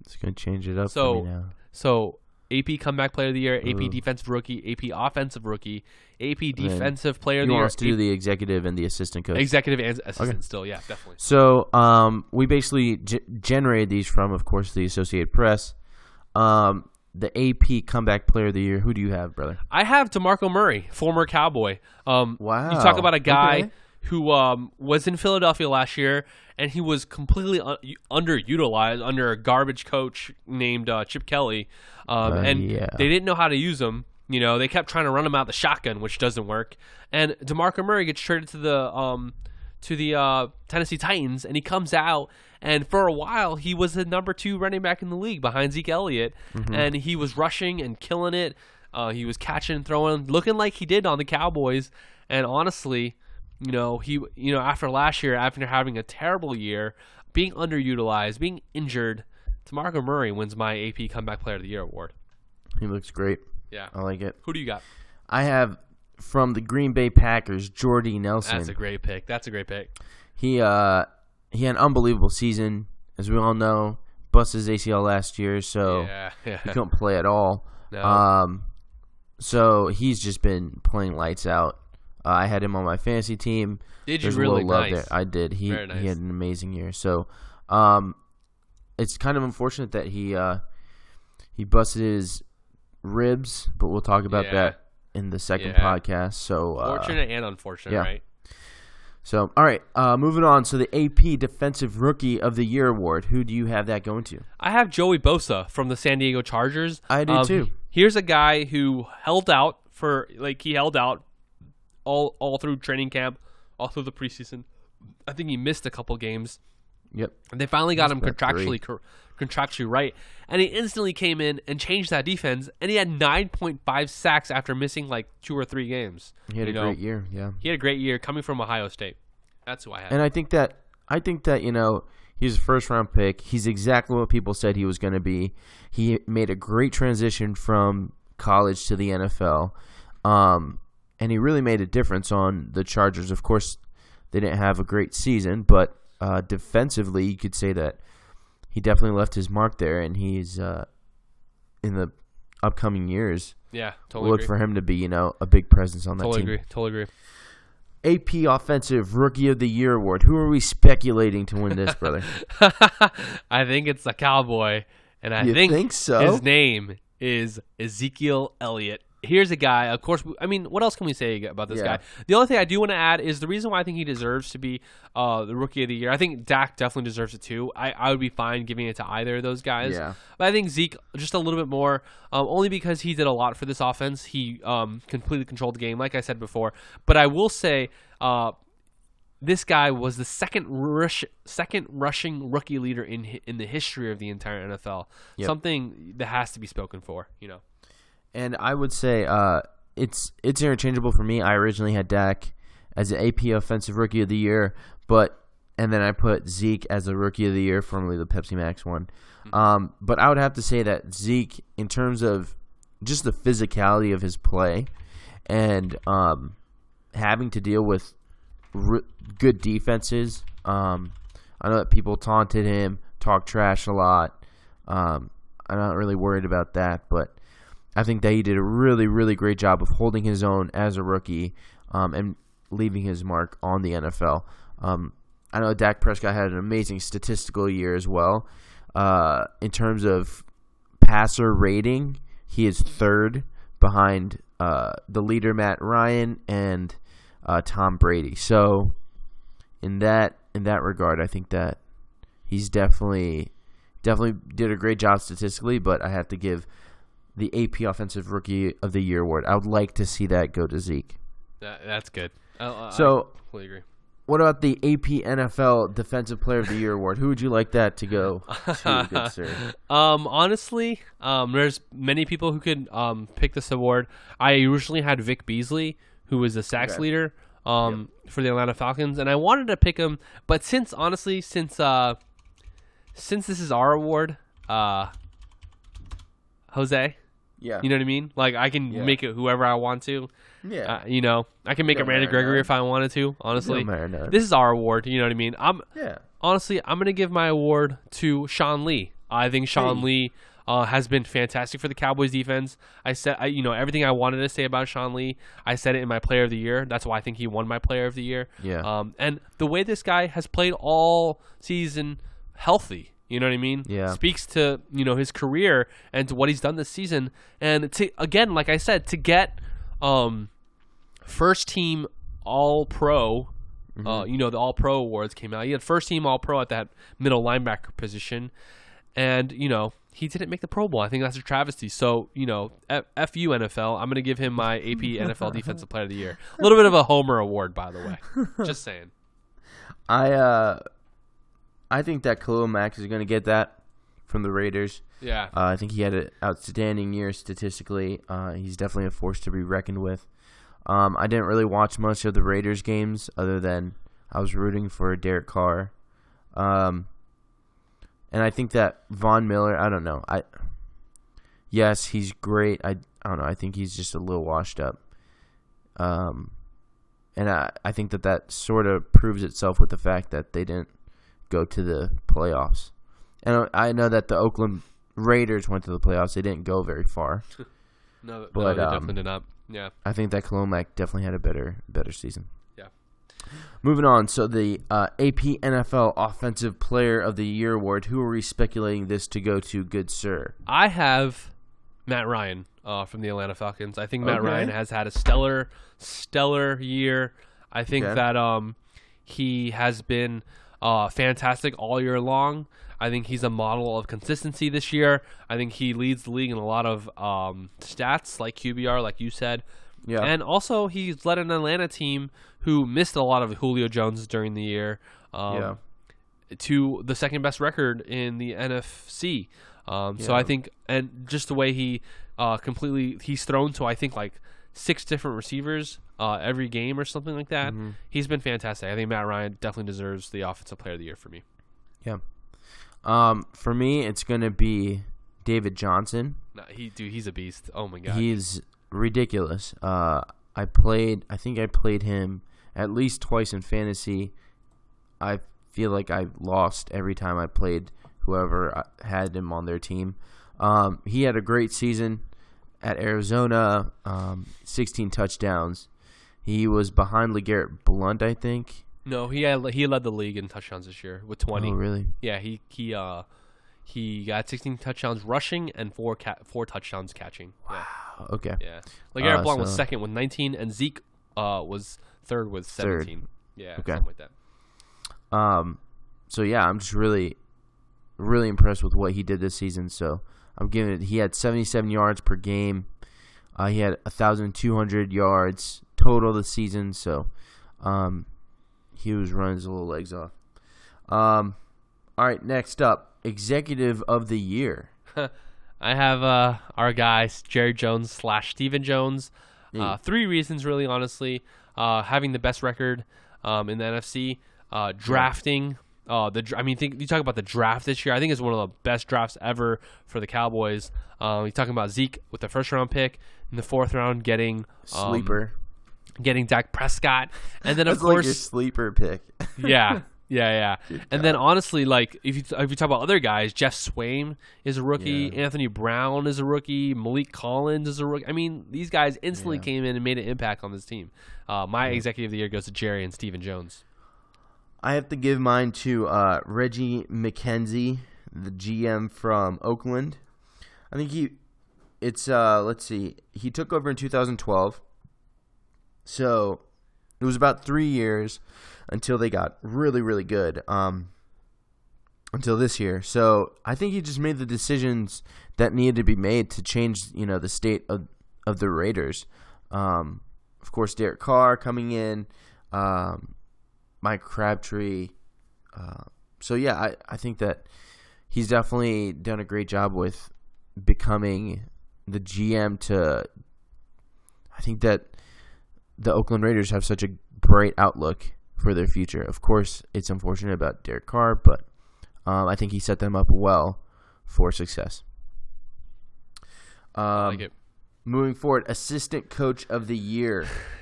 It's gonna change it up So- for me now. So AP comeback player of the year, AP Ooh. defensive rookie, AP offensive rookie, AP defensive player of You the want year, us to do the executive and the assistant coach? executive and assistant. Still, yeah, definitely. So um, we basically g- generated these from, of course, the Associated Press. Um, the AP comeback player of the year. Who do you have, brother? I have Demarco Murray, former Cowboy. Um, Wow. You talk about a guy Okay. Who um, was in Philadelphia last year, and he was completely un- underutilized under a garbage coach named uh, Chip Kelly, um, Uh, and yeah. they didn't know how to use him. You know, they kept trying to run him out the shotgun, which doesn't work. And Demarco Murray gets traded to the um, to the uh, Tennessee Titans, and he comes out. And for a while, he was the number two running back in the league behind Zeke Elliott, and he was rushing and killing it. Uh, he was catching and throwing, looking like he did on the Cowboys. And honestly, you know, he, you know, after last year, after having a terrible year, being underutilized, being injured, Demarco Murray wins my AP Comeback Player of the Year award. He looks great. Yeah. I like it. Who do you got? I have from the Green Bay Packers, Jordy Nelson. That's a great pick. That's a great pick. He uh he had an unbelievable season, as we all know. Busted his ACL last year, so yeah, yeah. he couldn't play at all. No. Um, so he's just been playing lights out. Uh, I had him on my fantasy team. Did you There's a really? love Nice. there. I did. He nice. he had an amazing year. So, um, it's kind of unfortunate that he uh he busted his ribs, but we'll talk about Yeah. that in the second Yeah. podcast. So, uh, Fortunate and unfortunate, yeah. right? so all right, uh, moving on. So the AP Defensive Rookie of the Year award. Who do you have that going to? I have Joey Bosa from the San Diego Chargers. I do Um, too. Here's a guy who held out for like he held out all all through training camp, all through the preseason. I think he missed a couple games. Yep. And they finally got him contractually cor- contractually right, and he instantly came in and changed that defense. And he had 9.5 sacks after missing like two or three games. He had a know, great year. Yeah. He had a great year coming from Ohio State. That's who I had. And I think that I think that you know he's a first round pick. He's exactly what people said he was going to be. He made a great transition from college to the NFL, um, and he really made a difference on the Chargers. Of course, they didn't have a great season, but uh, defensively, you could say that he definitely left his mark there, and he's uh, in the upcoming years. yeah, totally look agree. for him to be, you know, a big presence on that totally team. agree. Totally agree. AP Offensive Rookie of the Year award. Who are we speculating to win this, brother? I think it's a cowboy, and I think, think so? his name is Ezekiel Elliott. Here's a guy. Of course, I mean, what else can we say about this Yeah. guy? The only thing I do want to add is the reason why I think he deserves to be uh, the rookie of the year. I think Dak definitely deserves it too. I, I would be fine giving it to either of those guys. Yeah. But I think Zeke just a little bit more, um, only because he did a lot for this offense. He um, completely controlled the game, like I said before. But I will say, uh, this guy was the second rush, second rushing rookie leader in in the history of the entire NFL. Yep. Something that has to be spoken for, you know. And I would say uh, it's it's interchangeable for me. I originally had Dak as an AP Offensive Rookie of the Year, but and then I put Zeke as a Rookie of the Year, formerly the Pepsi Max one. Um, but I would have to say that Zeke, in terms of just the physicality of his play and um, having to deal with r- good defenses. Um, I know that people taunted him, talked trash a lot. Um, I'm not really worried about that, but I think that he did a really, really great job of holding his own as a rookie um, and leaving his mark on the NFL. Um, I know Dak Prescott had an amazing statistical year as well. Uh, in terms of passer rating, he is third behind uh, the leader Matt Ryan and uh, Tom Brady. So, in that in that regard, I think that he's definitely definitely did a great job statistically. But I have to give the AP Offensive Rookie of the Year award. I would like to see that go to Zeke. That, that's good. I, I, So- I completely agree. What about the AP NFL Defensive Player of the Year award? Who would you like that to go to, good sir? Um, honestly, um, there's many people who could um pick this award. I originally had Vic Beasley, who was the sacks Okay. leader um for the Atlanta Falcons, and I wanted to pick him, but since honestly, since uh, since this is our award, uh, Jose, Yeah, you know what I mean? Like I can Yeah. make it whoever I want to. yeah, Uh, you know, I can make it Randy Gregory if I wanted to. Honestly, Don't matter none. this is our award. You know what I mean? I'm yeah. honestly, I'm going to give my award to Sean Lee. I think Sean Hey. Lee uh, has been fantastic for the Cowboys defense. I said, I, you know, everything I wanted to say about Sean Lee. I said it in my Player of the Year. That's why I think he won my Player of the Year. Yeah. Um, and the way this guy has played all season healthy. You know what I mean? Yeah. Speaks to you know his career and to what he's done this season. And to again, like I said, to get um, first team All Pro. Mm-hmm. Uh, you know the All Pro awards came out. He had first team All Pro at that middle linebacker position, and you know he didn't make the Pro Bowl. I think that's a travesty. So you know, F, F you NFL. I'm gonna give him my AP NFL Defensive Player of the Year. A little bit of a homer award, by the way. Just saying. I uh, I think that Khalil Mack is going to get that from the Raiders. Yeah. Uh, I think he had an outstanding year statistically. Uh, he's definitely a force to be reckoned with. Um, I didn't really watch much of the Raiders games other than I was rooting for Derek Carr. Um, and I think that Von Miller, I don't know. I yes, he's great. I I don't know. I think he's just a little washed up. Um, and I, I think that that sort of proves itself with the fact that they didn't go to the playoffs. And I know that the Oakland Raiders went to the playoffs. They didn't go very far. No, But, no, they um, definitely did not. Yeah. I think that Khalil Mack definitely had a better better season. Yeah. Moving on, so the uh, AP NFL Offensive Player of the Year award. Who are we speculating this to go to? Good sir. I have Matt Ryan uh, from the Atlanta Falcons. I think Matt Okay. Ryan has had a stellar, stellar year. I think Okay. that um, he has been uh, fantastic all year long. I think he's a model of consistency this year. I think he leads the league in a lot of um, stats, like QBR, like you said. Yeah. And also, he's led an Atlanta team who missed a lot of Julio Jones during the year. Um, yeah. to the second best record in the NFC. Um, So I think, and just the way he uh, completely, he's thrown to I think like six different receivers uh, every game or something like that. Mm-hmm. He's been fantastic. I think Matt Ryan definitely deserves the Offensive Player of the Year for me. Yeah. Um, for me, it's gonna be David Johnson. No, he, dude, he's a beast. Oh my god. He's ridiculous. Uh, I played. I think I played him at least twice in fantasy. I feel like I lost every time I played whoever uh, had him on their team. Um, he had a great season at Arizona. Um, 16 touchdowns. He was behind LeGarrette Blount, I think. no, he had, he led the league in touchdowns this year with 20. Oh, really? Yeah, he he uh he got 16 touchdowns rushing and four ca- four touchdowns catching. Yeah. Okay. Yeah. LeGarrette Uh, Blount was second with 19, and Zeke uh, was third with Third. 17. Yeah, Okay. something like that. Um, so yeah, I'm just really, really impressed with what he did this season. So I'm giving it. He had 77 yards per game. Uh, he had 1,200 yards total this season. So, um, he was running his little legs off. Um, all right, next up, executive of the year. I have uh, our guys, Jerry Jones slash Stephen Jones. Uh, three reasons, really, honestly. Uh, having the best record um, in the NFC, uh, drafting. Uh, the I mean, think, you talk about the draft this year. I think it's one of the best drafts ever for the Cowboys. Um, you're talking about Zeke with the first round pick in the fourth round, getting um, Sleeper. getting Dak Prescott, and then of That's like course your sleeper pick. yeah, yeah, yeah. And then honestly, like if you if you talk about other guys, Geoff Swaim is a rookie, Yeah. Anthony Brown is a rookie, Maliek Collins is a rookie. I mean, these guys instantly Yeah. came in and made an impact on this team. Uh, my executive of the year goes to Jerry and Stephen Jones. I have to give mine to uh, Reggie McKenzie, the GM from Oakland. I think he, it's uh, let's see, he took over in 2012. So it was about three years until they got really, really good. Um, until this year. So I think he just made the decisions that needed to be made to change, you know, the state of of the Raiders. Um, of course, Derek Carr coming in. Um, Mike Crabtree. Uh, so yeah, I, I think that he's definitely done a great job with becoming the GM to. I think that the Oakland Raiders have such a bright outlook for their future. Of course, it's unfortunate about Derek Carr, but um, I think he set them up well for success. Um, I like it. Moving forward, assistant coach of the year.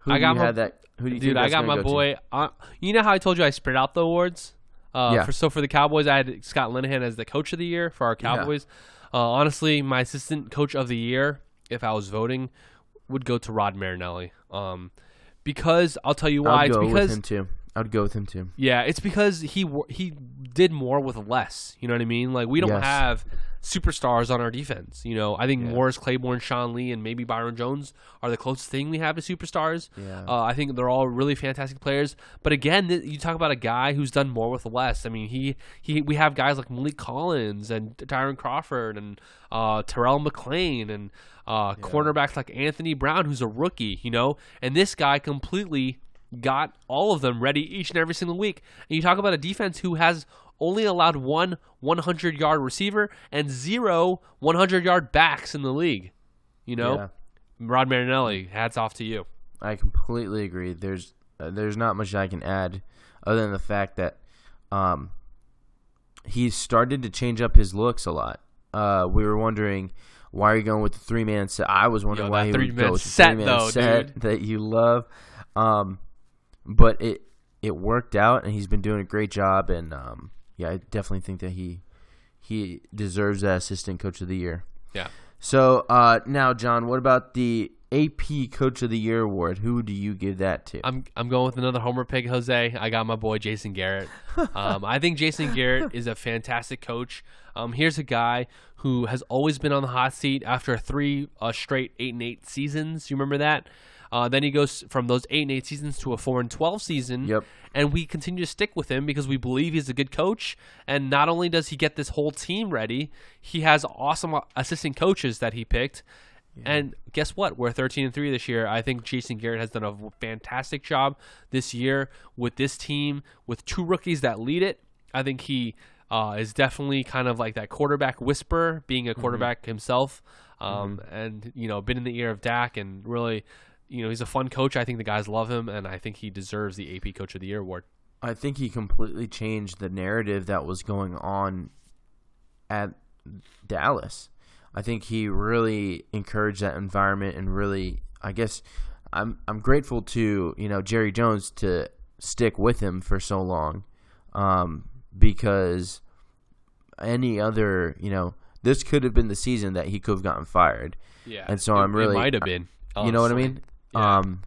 Who I got you my- that? Who do you Dude, I got my go boy. Uh, you know how I told you I spread out the awards. Uh, Yeah. For so for the Cowboys, I had Scott Linehan as the coach of the year for our Yeah. Cowboys. Uh, honestly, my assistant coach of the year, if I was voting, would go to Rod Marinelli. Um, because I'll tell you why. It's go because with him too. I'd go with him too. Yeah, it's because he he did more with less. You know what I mean? Like we don't Yes. have superstars on our defense. You know, I think Yeah. Morris Claiborne, Sean Lee, and maybe Byron Jones are the closest thing we have to superstars. Yeah. Uh, I think they're all really fantastic players. But again, th- you talk about a guy who's done more with less. I mean, he he we have guys like Maliek Collins and Tyrone Crawford and uh, Terrell McClain and uh, cornerbacks like Anthony Brown, who's a rookie. You know, and this guy completely got all of them ready each and every single week. And you talk about a defense who has only allowed one 100 yard receiver and zero 100 yard backs in the league. You know, Yeah. Rod Marinelli, hats off to you. I completely agree. There's uh, there's not much I can add other than the fact that um, he's started to change up his looks a lot. Uh, we were wondering Why are you going with the three man set? I was wondering Yo, why he three would go with the three man set dude. that you love. Um, but it it worked out, and he's been doing a great job. And um, yeah, I definitely think that he he deserves that assistant coach of the year. Yeah. So uh, now, Jon, what about the AP Coach of the Year award? Who do you give that to? I'm I'm going with another homer pick, Jose. I got my boy Jason Garrett. Um, I think Jason Garrett is a fantastic coach. Um, here's a guy who has always been on the hot seat after three uh, straight eight and eight seasons. You remember that? Uh, then he goes from those eight and eight seasons to a four and twelve season. Yep. And we continue to stick with him because we believe he's a good coach. And not only does he get this whole team ready, he has awesome assistant coaches that he picked. And guess what? We're 13 and 3 this year. I think Jason Garrett has done a fantastic job this year with this team, with two rookies that lead it. I think he uh, is definitely kind of like that quarterback whisperer, being a quarterback himself, um, and you know, been in the ear of Dak, and really, you know, he's a fun coach. I think the guys love him, and I think he deserves the AP Coach of the Year award. I think he completely changed the narrative that was going on at Dallas. I think he really encouraged that environment and really I guess I'm I'm grateful to, you know, Jerry Jones to stick with him for so long. Um, because any other, you know, this could have been the season that he could have gotten fired. Yeah, And so it- I'm really- it might have been. You know what I mean? Yeah. Um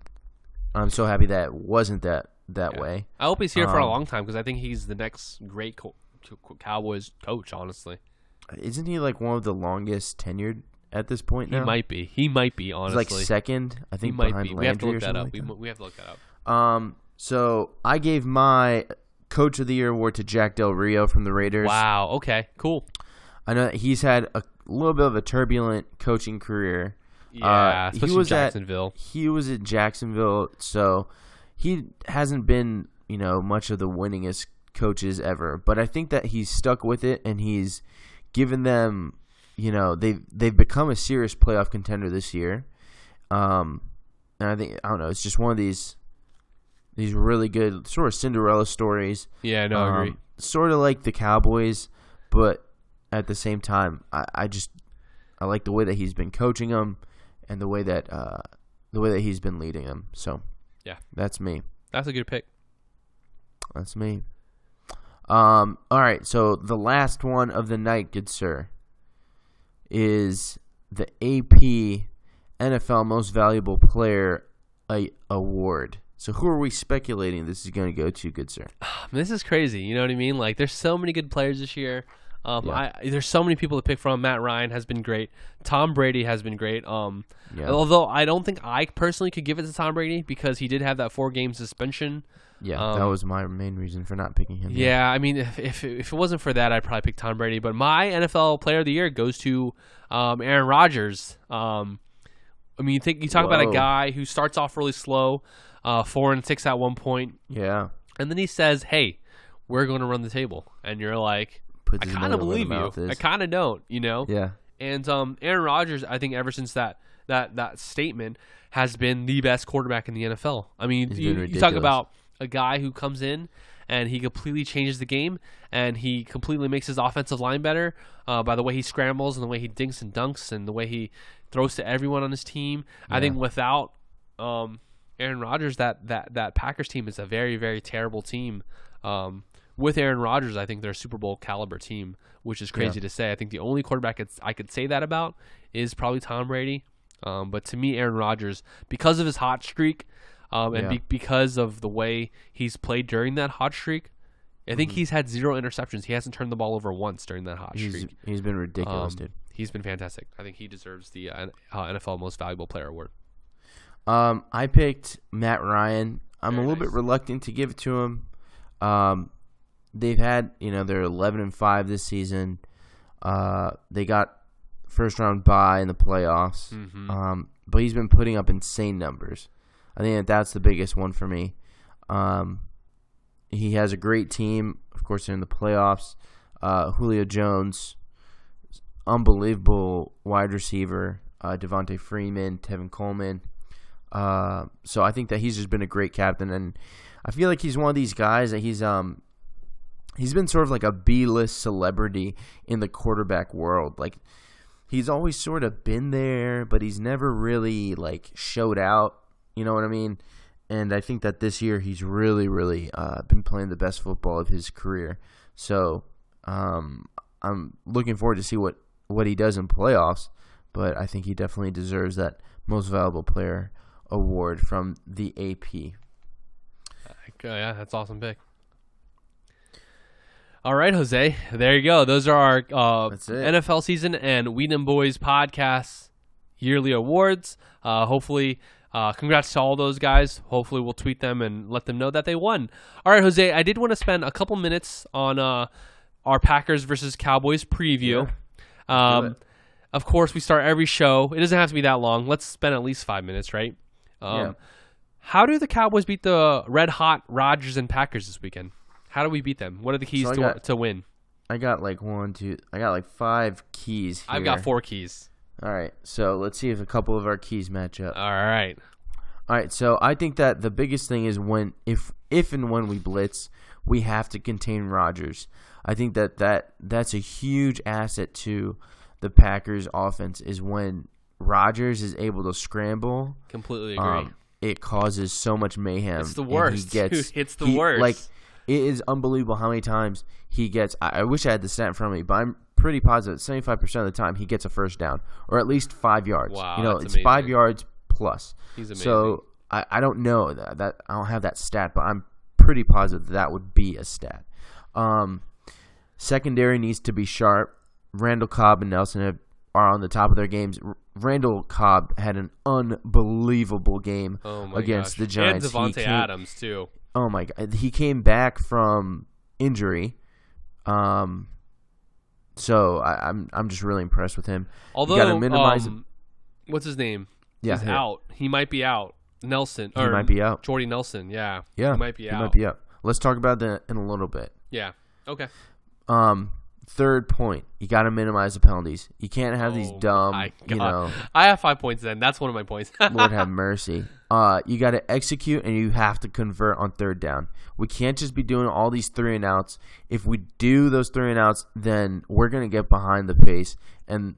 I'm so happy that it wasn't that that Yeah. way. I hope he's here for a Um, long time because I think he's the next great co- co- Cowboys coach. Honestly, Isn't he like one of the longest tenured at this point he now? might be. He might be. He's Honestly, like second, I think he might behind be. We have to look that up. like that. mo- we have to look that up. Um, so I gave my Coach of the Year award to Jack Del Rio from the Raiders. Wow. Okay. Cool. I know that he's had a little bit of a turbulent coaching career. Yeah, Uh, he was at- Jacksonville. He was at Jacksonville, so he hasn't been, you know, much of the winningest coaches ever. But I think that he's stuck with it, and he's given them, you know, they've they've become a serious playoff contender this year. Um, and I think I don't know, it's just one of these these really good sort of Cinderella stories. yeah. No, I Um, agree. Sort of like the Cowboys, but at the same time, I, I just I like the way that he's been coaching them and the way that uh, the way that he's been leading them. So Yeah. that's me. That's a good pick. That's me. Um. All right. So the last one of the night, good sir, is the AP NFL Most Valuable Player Award. So who are we speculating this is going to go to, good sir? This is crazy. You know what I mean? Like, there's so many good players this year. Um, Yeah. I there's so many people to pick from. Matt Ryan has been great. Tom Brady has been great. Um, Yeah. although I don't think I personally could give it to Tom Brady because he did have that four game suspension. Yeah, that Um, was my main reason for not picking him. Yeah, I mean, if, if if it wasn't for that, I'd probably pick Tom Brady. But my NFL Player of the Year goes to um, Aaron Rodgers. Um, I mean, you think you talk about a guy who starts off really slow, uh, four and six at one point, Yeah. and then he says, "Hey, we're going to run the table," and you're like, Puts "I kind of believe you. I kind of don't," you know. Yeah. And um, Aaron Rodgers, I think ever since that that that statement has been the best quarterback in the NFL. I mean, you, you talk about a guy who comes in and he completely changes the game and he completely makes his offensive line better uh, by the way he scrambles and the way he dinks and dunks and the way he throws to everyone on his team. I think without um, Aaron Rodgers, that that that Packers team is a very very terrible team. Um, with Aaron Rodgers, I think they're a Super Bowl caliber team, which is crazy to say. I think the only quarterback it's, I could say that about is probably Tom Brady. Um, but to me, Aaron Rodgers, because of his hot streak, um, and Yeah. be- because of the way he's played during that hot streak, I Mm-hmm. think he's had zero interceptions. He hasn't turned the ball over once during that hot He's streak. he's been ridiculous, Um, dude. He's been fantastic. I think he deserves the uh, NFL Most Valuable Player award. Um, I picked Matt Ryan. I'm Very a little bit reluctant to give it to him. Um, they've had, you know, they're 11 and five this season. Uh, they got first round bye in the playoffs. Mhm. Um, but he's been putting up insane numbers. I think that that's the biggest one for me. Um, he has a great team. Of course, they're in the playoffs. Uh, Julio Jones, unbelievable wide receiver. Uh, Devonta Freeman, Tevin Coleman. Uh, so I think that he's just been a great captain, and I feel like he's one of these guys that he's um he's been sort of like a B list celebrity in the quarterback world. Like he's always sort of been there, but he's never really like showed out. You know what I mean? And I think that this year he's really, really uh, been playing the best football of his career. So um, I'm looking forward to see what what he does in playoffs. But I think he definitely deserves that most valuable player award from the AP. yeah, that's awesome pick. All right, Jose. There you go. Those are our uh, NFL season and We Dem Boyz podcast yearly awards. Uh, hopefully, uh, congrats to all those guys. Hopefully, we'll tweet them and let them know that they won. All right, Jose. I did want to spend a couple minutes on uh, our Packers versus Cowboys preview. Um, of course, we start every show. It doesn't have to be that long. Let's spend at least five minutes, right? Um, Yeah. How do the Cowboys beat the red hot Rodgers and Packers this weekend? How do we beat them? What are the keys So to got- to win? I got like one, two. I got like five keys. Here. I've got four keys. All right, so let's see if a couple of our keys match up. All right. All right, so I think that the biggest thing is when if if and when we blitz, we have to contain Rodgers. I think that that that's a huge asset to the Packers offense is when Rodgers is able to scramble. Completely agree. Um, it causes so much mayhem. It's the worst. he gets- dude. It's the he- worst. Like it is unbelievable how many times he gets. I, I wish I had the stat in front of me, but I'm pretty positive. Seventy five percent of the time he gets a first down or at least five yards. Wow, you know, it's five yards plus. He's amazing. So I, I don't know that, that I don't have that stat, but I'm pretty positive that, that would be a stat. Um, secondary needs to be sharp. Randall Cobb and Nelson have, are on the top of their games. R- Randall Cobb had an unbelievable game oh against gosh. the Giants. And Davante Adams too. Oh my god, he came back from injury. Um, so I, I'm I'm just really impressed with him. Although, gotta minimize um, what's his name? Yeah, He's out. He might be out. Nelson. Or He might be out. Jordy Nelson. Yeah. Yeah, He might be out. he might be out. Let's talk about that in a little bit. Yeah. Okay. Um, third point, you got to minimize the penalties. You can't have these Oh dumb, you know, I have five points then. That's one of my points. Lord have mercy. Uh, you got to execute and you have to convert on third down. We can't just be doing all these three and outs. If we do those three and outs, then we're gonna get behind the pace, and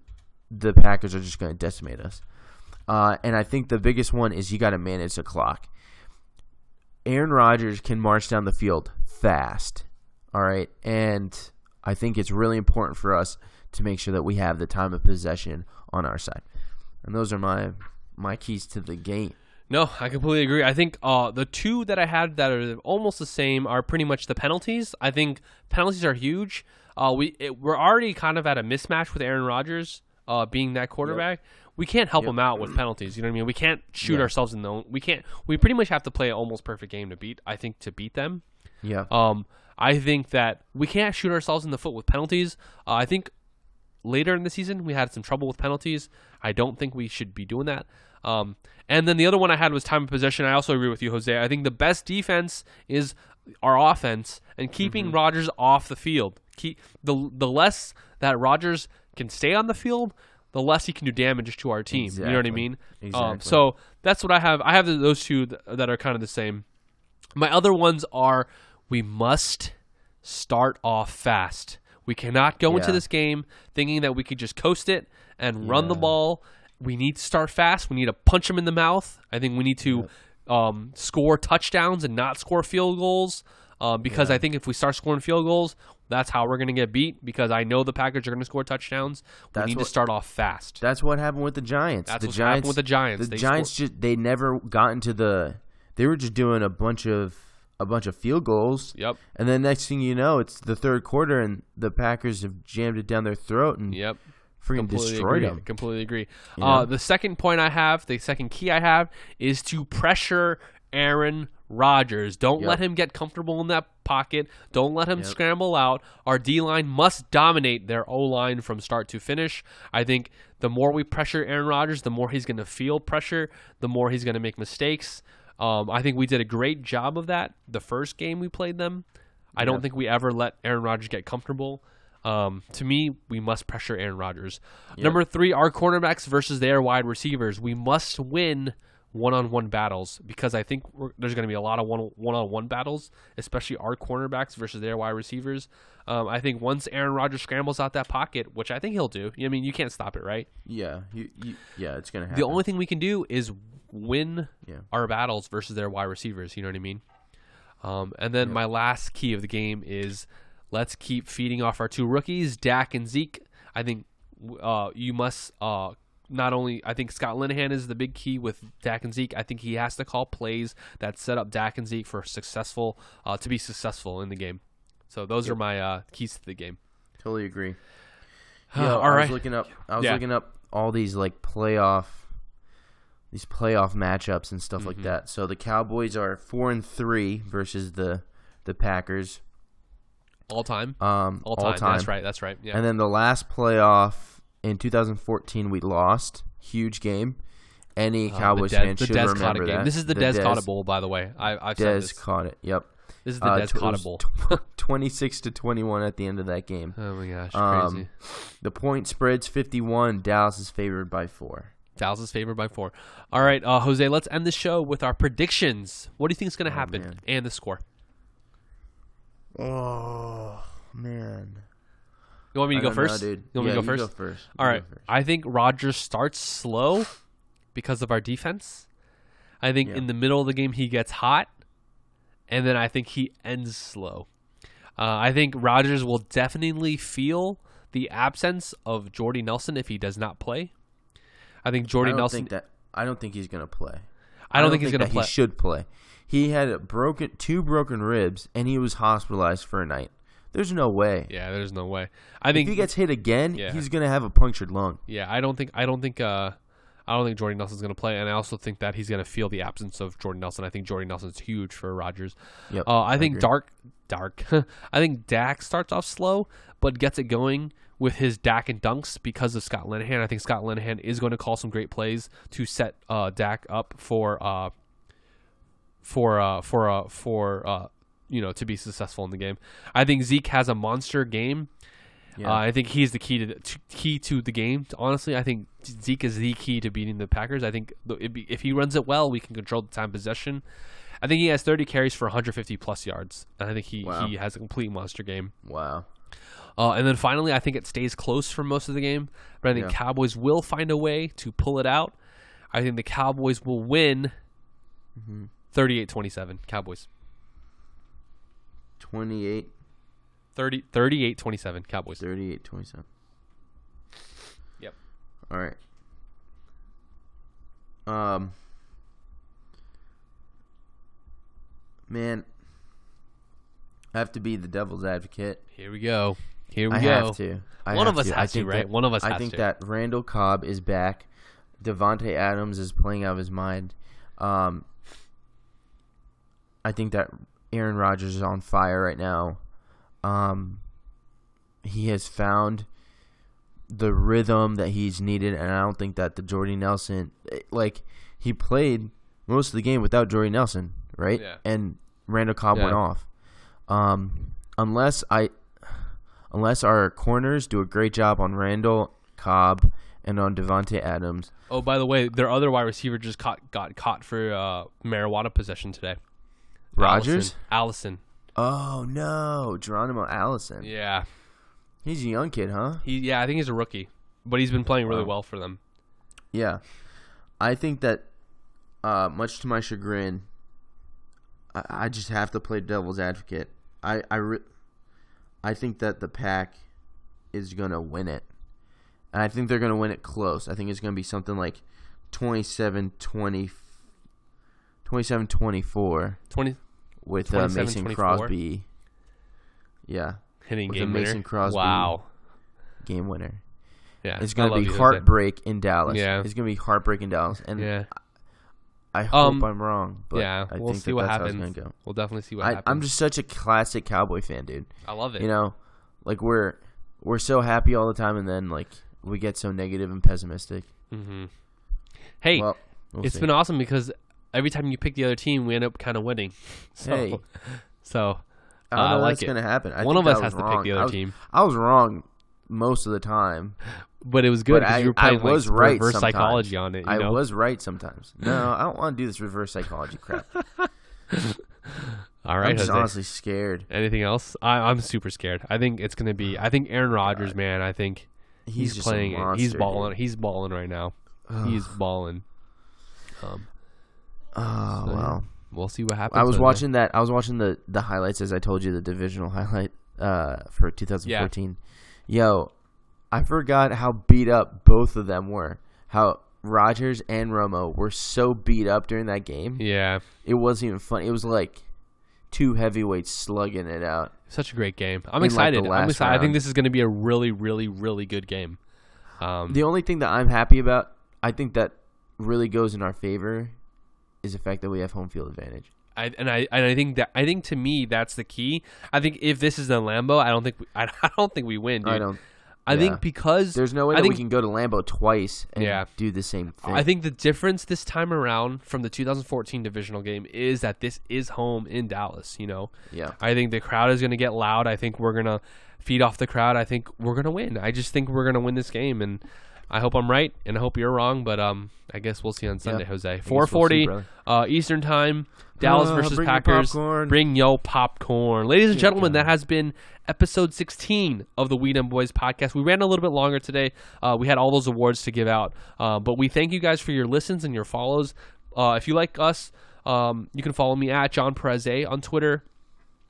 the Packers are just gonna decimate us. Uh, and I think the biggest one is you got to manage the clock. Aaron Rodgers can march down the field fast. All right. And I think it's really important for us to make sure that we have the time of possession on our side. And those are my my keys to the game. No, I completely agree. I think uh, the two that I had that are almost the same are pretty much the penalties. I think penalties are huge. Uh, we it, we're already kind of at a mismatch with Aaron Rodgers uh, being that quarterback. We can't help him out with penalties. You know what I mean? We can't shoot Yeah. ourselves in the own. We can't. We pretty much have to play an almost perfect game to beat. I think to beat them. Yeah. Um, I think that we can't shoot ourselves in the foot with penalties. Uh, I think later in the season we had some trouble with penalties. I don't think we should be doing that. Um, and then the other one I had was time of possession. I also agree with you, Jose. I think the best defense is our offense and keeping Mm-hmm. Rodgers off the field. Keep the the less that Rodgers can stay on the field, the less he can do damage to our team. You know what I Exactly. mean? Um, Exactly. so that's what I have. I have those two th- that are kind of the same. My other ones are we must start off fast. We cannot go into this game thinking that we could just coast it and run the ball. We need to start fast. We need to punch them in the mouth. I think we need to um, score touchdowns and not score field goals. Uh, because I think if we start scoring field goals, that's how we're going to get beat. Because I know the Packers are going to score touchdowns. We That's need to start off fast. That's what happened with the Giants. That's the what's Giants happened with the Giants. The They Giants just they never got into the. They were just doing a bunch of a bunch of field goals. Yep. And then next thing you know, it's the third quarter, and the Packers have jammed it down their throat and Yep. Freaking completely destroyed agree. them. Completely agree. Uh, the second point I have, the second key I have, is to pressure Aaron Rodgers. Don't Yep. let him get comfortable in that pocket. Don't let him scramble out. Our D line must dominate their O line from start to finish. I think the more we pressure Aaron Rodgers, the more he's going to feel pressure, the more he's going to make mistakes. Um, I think we did a great job of that the first game we played them. I don't think we ever let Aaron Rodgers get comfortable. Um, to me, we must pressure Aaron Rodgers. Number three, our cornerbacks versus their wide receivers. We must win one-on-one battles because I think we're, there's going to be a lot of one one-on-one battles, especially our cornerbacks versus their wide receivers. Um, I think once Aaron Rodgers scrambles out that pocket, which I think he'll do. I mean, you can't stop it, right? Yeah, you, you, yeah, it's gonna happen. The only thing we can do is win Yeah. our battles versus their wide receivers. You know what I mean? Um, and then my last key of the game is let's keep feeding off our two rookies, Dak and Zeke. I think uh, you must uh, not only. I think Scott Linehan is the big key with Dak and Zeke. I think he has to call plays that set up Dak and Zeke for successful uh, to be successful in the game. So those are my uh, keys to the game. Totally agree. Uh, all I right. was looking up. I was Yeah. looking up all these like playoff, these playoff matchups and stuff Mm-hmm. like that. So the Cowboys are four and three versus the the Packers. All time. Um, All time. That's right. That's right. Yeah. And then the last playoff in 2014, we lost. Huge game. Any Uh, Cowboys the Dez, fan the should Dez remember that. This is the, Dez, Cotta Bowl, by the way. I, I've said Dez this. caught it. Yep. This is the Uh, Dez tw- it Cotta Bowl. tw- 26 to 21 at the end of that game. Oh my gosh, Um, crazy! The point spread's 51. Dallas is favored by four. Dallas is favored by four. All right, uh, Jose, let's end the show with our predictions. What do you think is going to happen Oh, man. and the score? Oh man. You want me to go don't know, first? dude. You want yeah, me to go you first? Go first. All You right. first. I think Rodgers starts slow because of our defense. I think Yeah. in the middle of the game he gets hot, and then I think he ends slow. Uh, I think Rodgers will definitely feel the absence of Jordy Nelson if he does not play. I think I Jordy don't Nelson. think that. I don't think he's gonna play. I don't think he's gonna play. He should play. He had a broken two broken ribs and he was hospitalized for a night. There's no way. yeah, there's no way. I think If think he gets hit again, Yeah. he's gonna have a punctured lung. Yeah, I don't think I don't think uh I don't think Jordy Nelson's going to play, and I also think that he's going to feel the absence of Jordan Nelson. I think Jordy Nelson's huge for Rodgers. Yep, Uh, I think agree. Dark, Dark. I think Dak starts off slow, but gets it going with his Dak and dunks because of Scott Linehan. I think Scott Linehan is going to call some great plays to set uh, Dak up for uh, for uh, for uh, for uh, you know to be successful in the game. I think Zeke has a monster game. Yeah. Uh, I think he's the key to the to, key to the game. Honestly, I think Zeke is the key to beating the Packers. I think th- it'd be- if he runs it well, we can control the time possession. I think he has 30 carries for 150 plus yards, and I think he, Wow. he has a complete monster game. Wow. Uh, and then finally, I think it stays close for most of the game, but I think Yeah. Cowboys will find a way to pull it out. I think the Cowboys will win Mm-hmm. 38-27. Cowboys. 28, 30 38-27. Cowboys. 38, 27. Yep. All right. Um. Man, I have to be the devil's advocate. Here we go. Here we I go. have to. I One have of us to. I has to, right? that- One of us I think to. that Randall Cobb is back. Davante Adams is playing out of his mind. Um, I think that Aaron Rodgers is on fire right now. Um, he has found the rhythm that he's needed, and I don't think that the Jordy Nelson, eh, like he played most of the game without Jordy Nelson, right? Yeah. And Randall Cobb went off. Um, unless I, unless our corners do a great job on Randall Cobb and on Davante Adams. Oh, by the way, their other wide receiver just caught got caught for uh, marijuana possession today. Rodgers? Allison. Oh no, Geronimo Allison. Yeah. He's a young kid, huh? He yeah, I think he's a rookie, but he's been playing really Wow. well for them. Yeah, I think that, uh, much to my chagrin, I, I just have to play devil's advocate. I I, re- I think that the pack is gonna win it, and I think they're gonna win it close. I think it's gonna be something like 27-20, 27-24 20 with uh, Mason 27-24? Crosby. Yeah, hitting With game Mason winner. Crosby. Wow. game winner. Yeah. It's gonna be heartbreak in Dallas. Yeah. it's gonna be heartbreak in Dallas, and Yeah. I hope Um, I'm wrong. But yeah, I we'll think see that what that's how happens. it's gonna go. We'll definitely see what I, happens. I'm just such a classic Cowboy fan, dude. I love it. You know, like we're we're so happy all the time, and then like we get so negative and pessimistic. hmm Hey, well, we'll it's see. been awesome because every time you pick the other team, we end up kind of winning. So, Hey. so I don't uh, know I like what's it. gonna happen. I One of us has was to pick wrong. the I other was- team. I was wrong most of the time. but it was good because I, you were I playing was like, right. reverse sometimes. psychology on it. I know? was right sometimes. No, I don't want to do this reverse psychology crap. All right, I'm just Jose. honestly scared. Anything else? I, I'm super scared. I think it's gonna be. I think Aaron Rodgers, man. I think He's, he's, playing. it. monster, he's dude. balling. He's balling right now. He's balling. Um, Oh So, wow. we'll see what happens. I was watching that. I was watching the the highlights as I told you the divisional highlight uh, for 2014. Yo, I forgot how beat up both of them were. How Rodgers and Romo were so beat up during that game. Yeah, It wasn't even funny. It was like two heavyweights slugging it out. such a great game. I'm In, excited. the I'm excited. I think this is gonna be a really, really, really good game. Um, The only thing that I'm happy about, I think that really goes in our favor, is the fact that we have home field advantage. I, and I and I think that I think to me that's the key. I think if this is in Lambeau, I don't think we, I, I don't think we win. Dude. I don't. I yeah. think because There's no way I that think we can go to Lambeau twice and Yeah. do the same thing. I think the difference this time around from the 2014 divisional game is that this is home in Dallas. You know, Yeah. I think the crowd is going to get loud. I think we're going to feed off the crowd. I think we're going to win. I just think we're going to win this game, and I hope I'm right, and I hope you're wrong. But um, I guess we'll see on Sunday. Jose. I guess we'll 4:40 uh, Eastern time. Dallas Uh, versus bring Packers. popcorn. Bring yo popcorn, ladies and gentlemen. That has been episode 16 of the We Dem Boyz podcast. We ran a little bit longer today. Uh, we had all those awards to give out, uh, but we thank you guys for your listens and your follows. Uh, if you like us, um, you can follow me at Jon Perez on Twitter.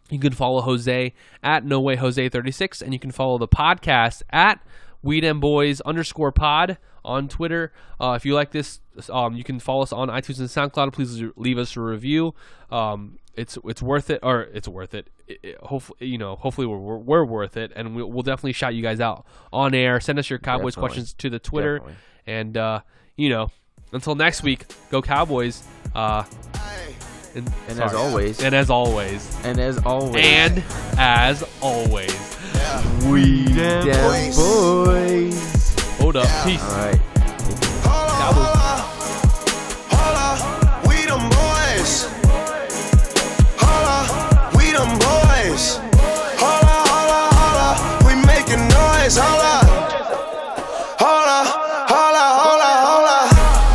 You can follow Jose at No Way Jose 36, and you can follow the podcast at We Dem Boyz underscore pod on Twitter. Uh, if you like this, um, you can follow us on iTunes and SoundCloud. Please leave us a review. Um, it's it's worth it, or it's worth it. it, it hopefully, you know, hopefully we're, we're, we're worth it, and we'll, we'll definitely shout you guys out on air. Send us your Cowboys Definitely. questions to the Twitter, Definitely. and uh, you know, until next week, go Cowboys. Uh, and And as always, and as always. and as always, And as always, We Dem Boyz. hold up. Peace. All right.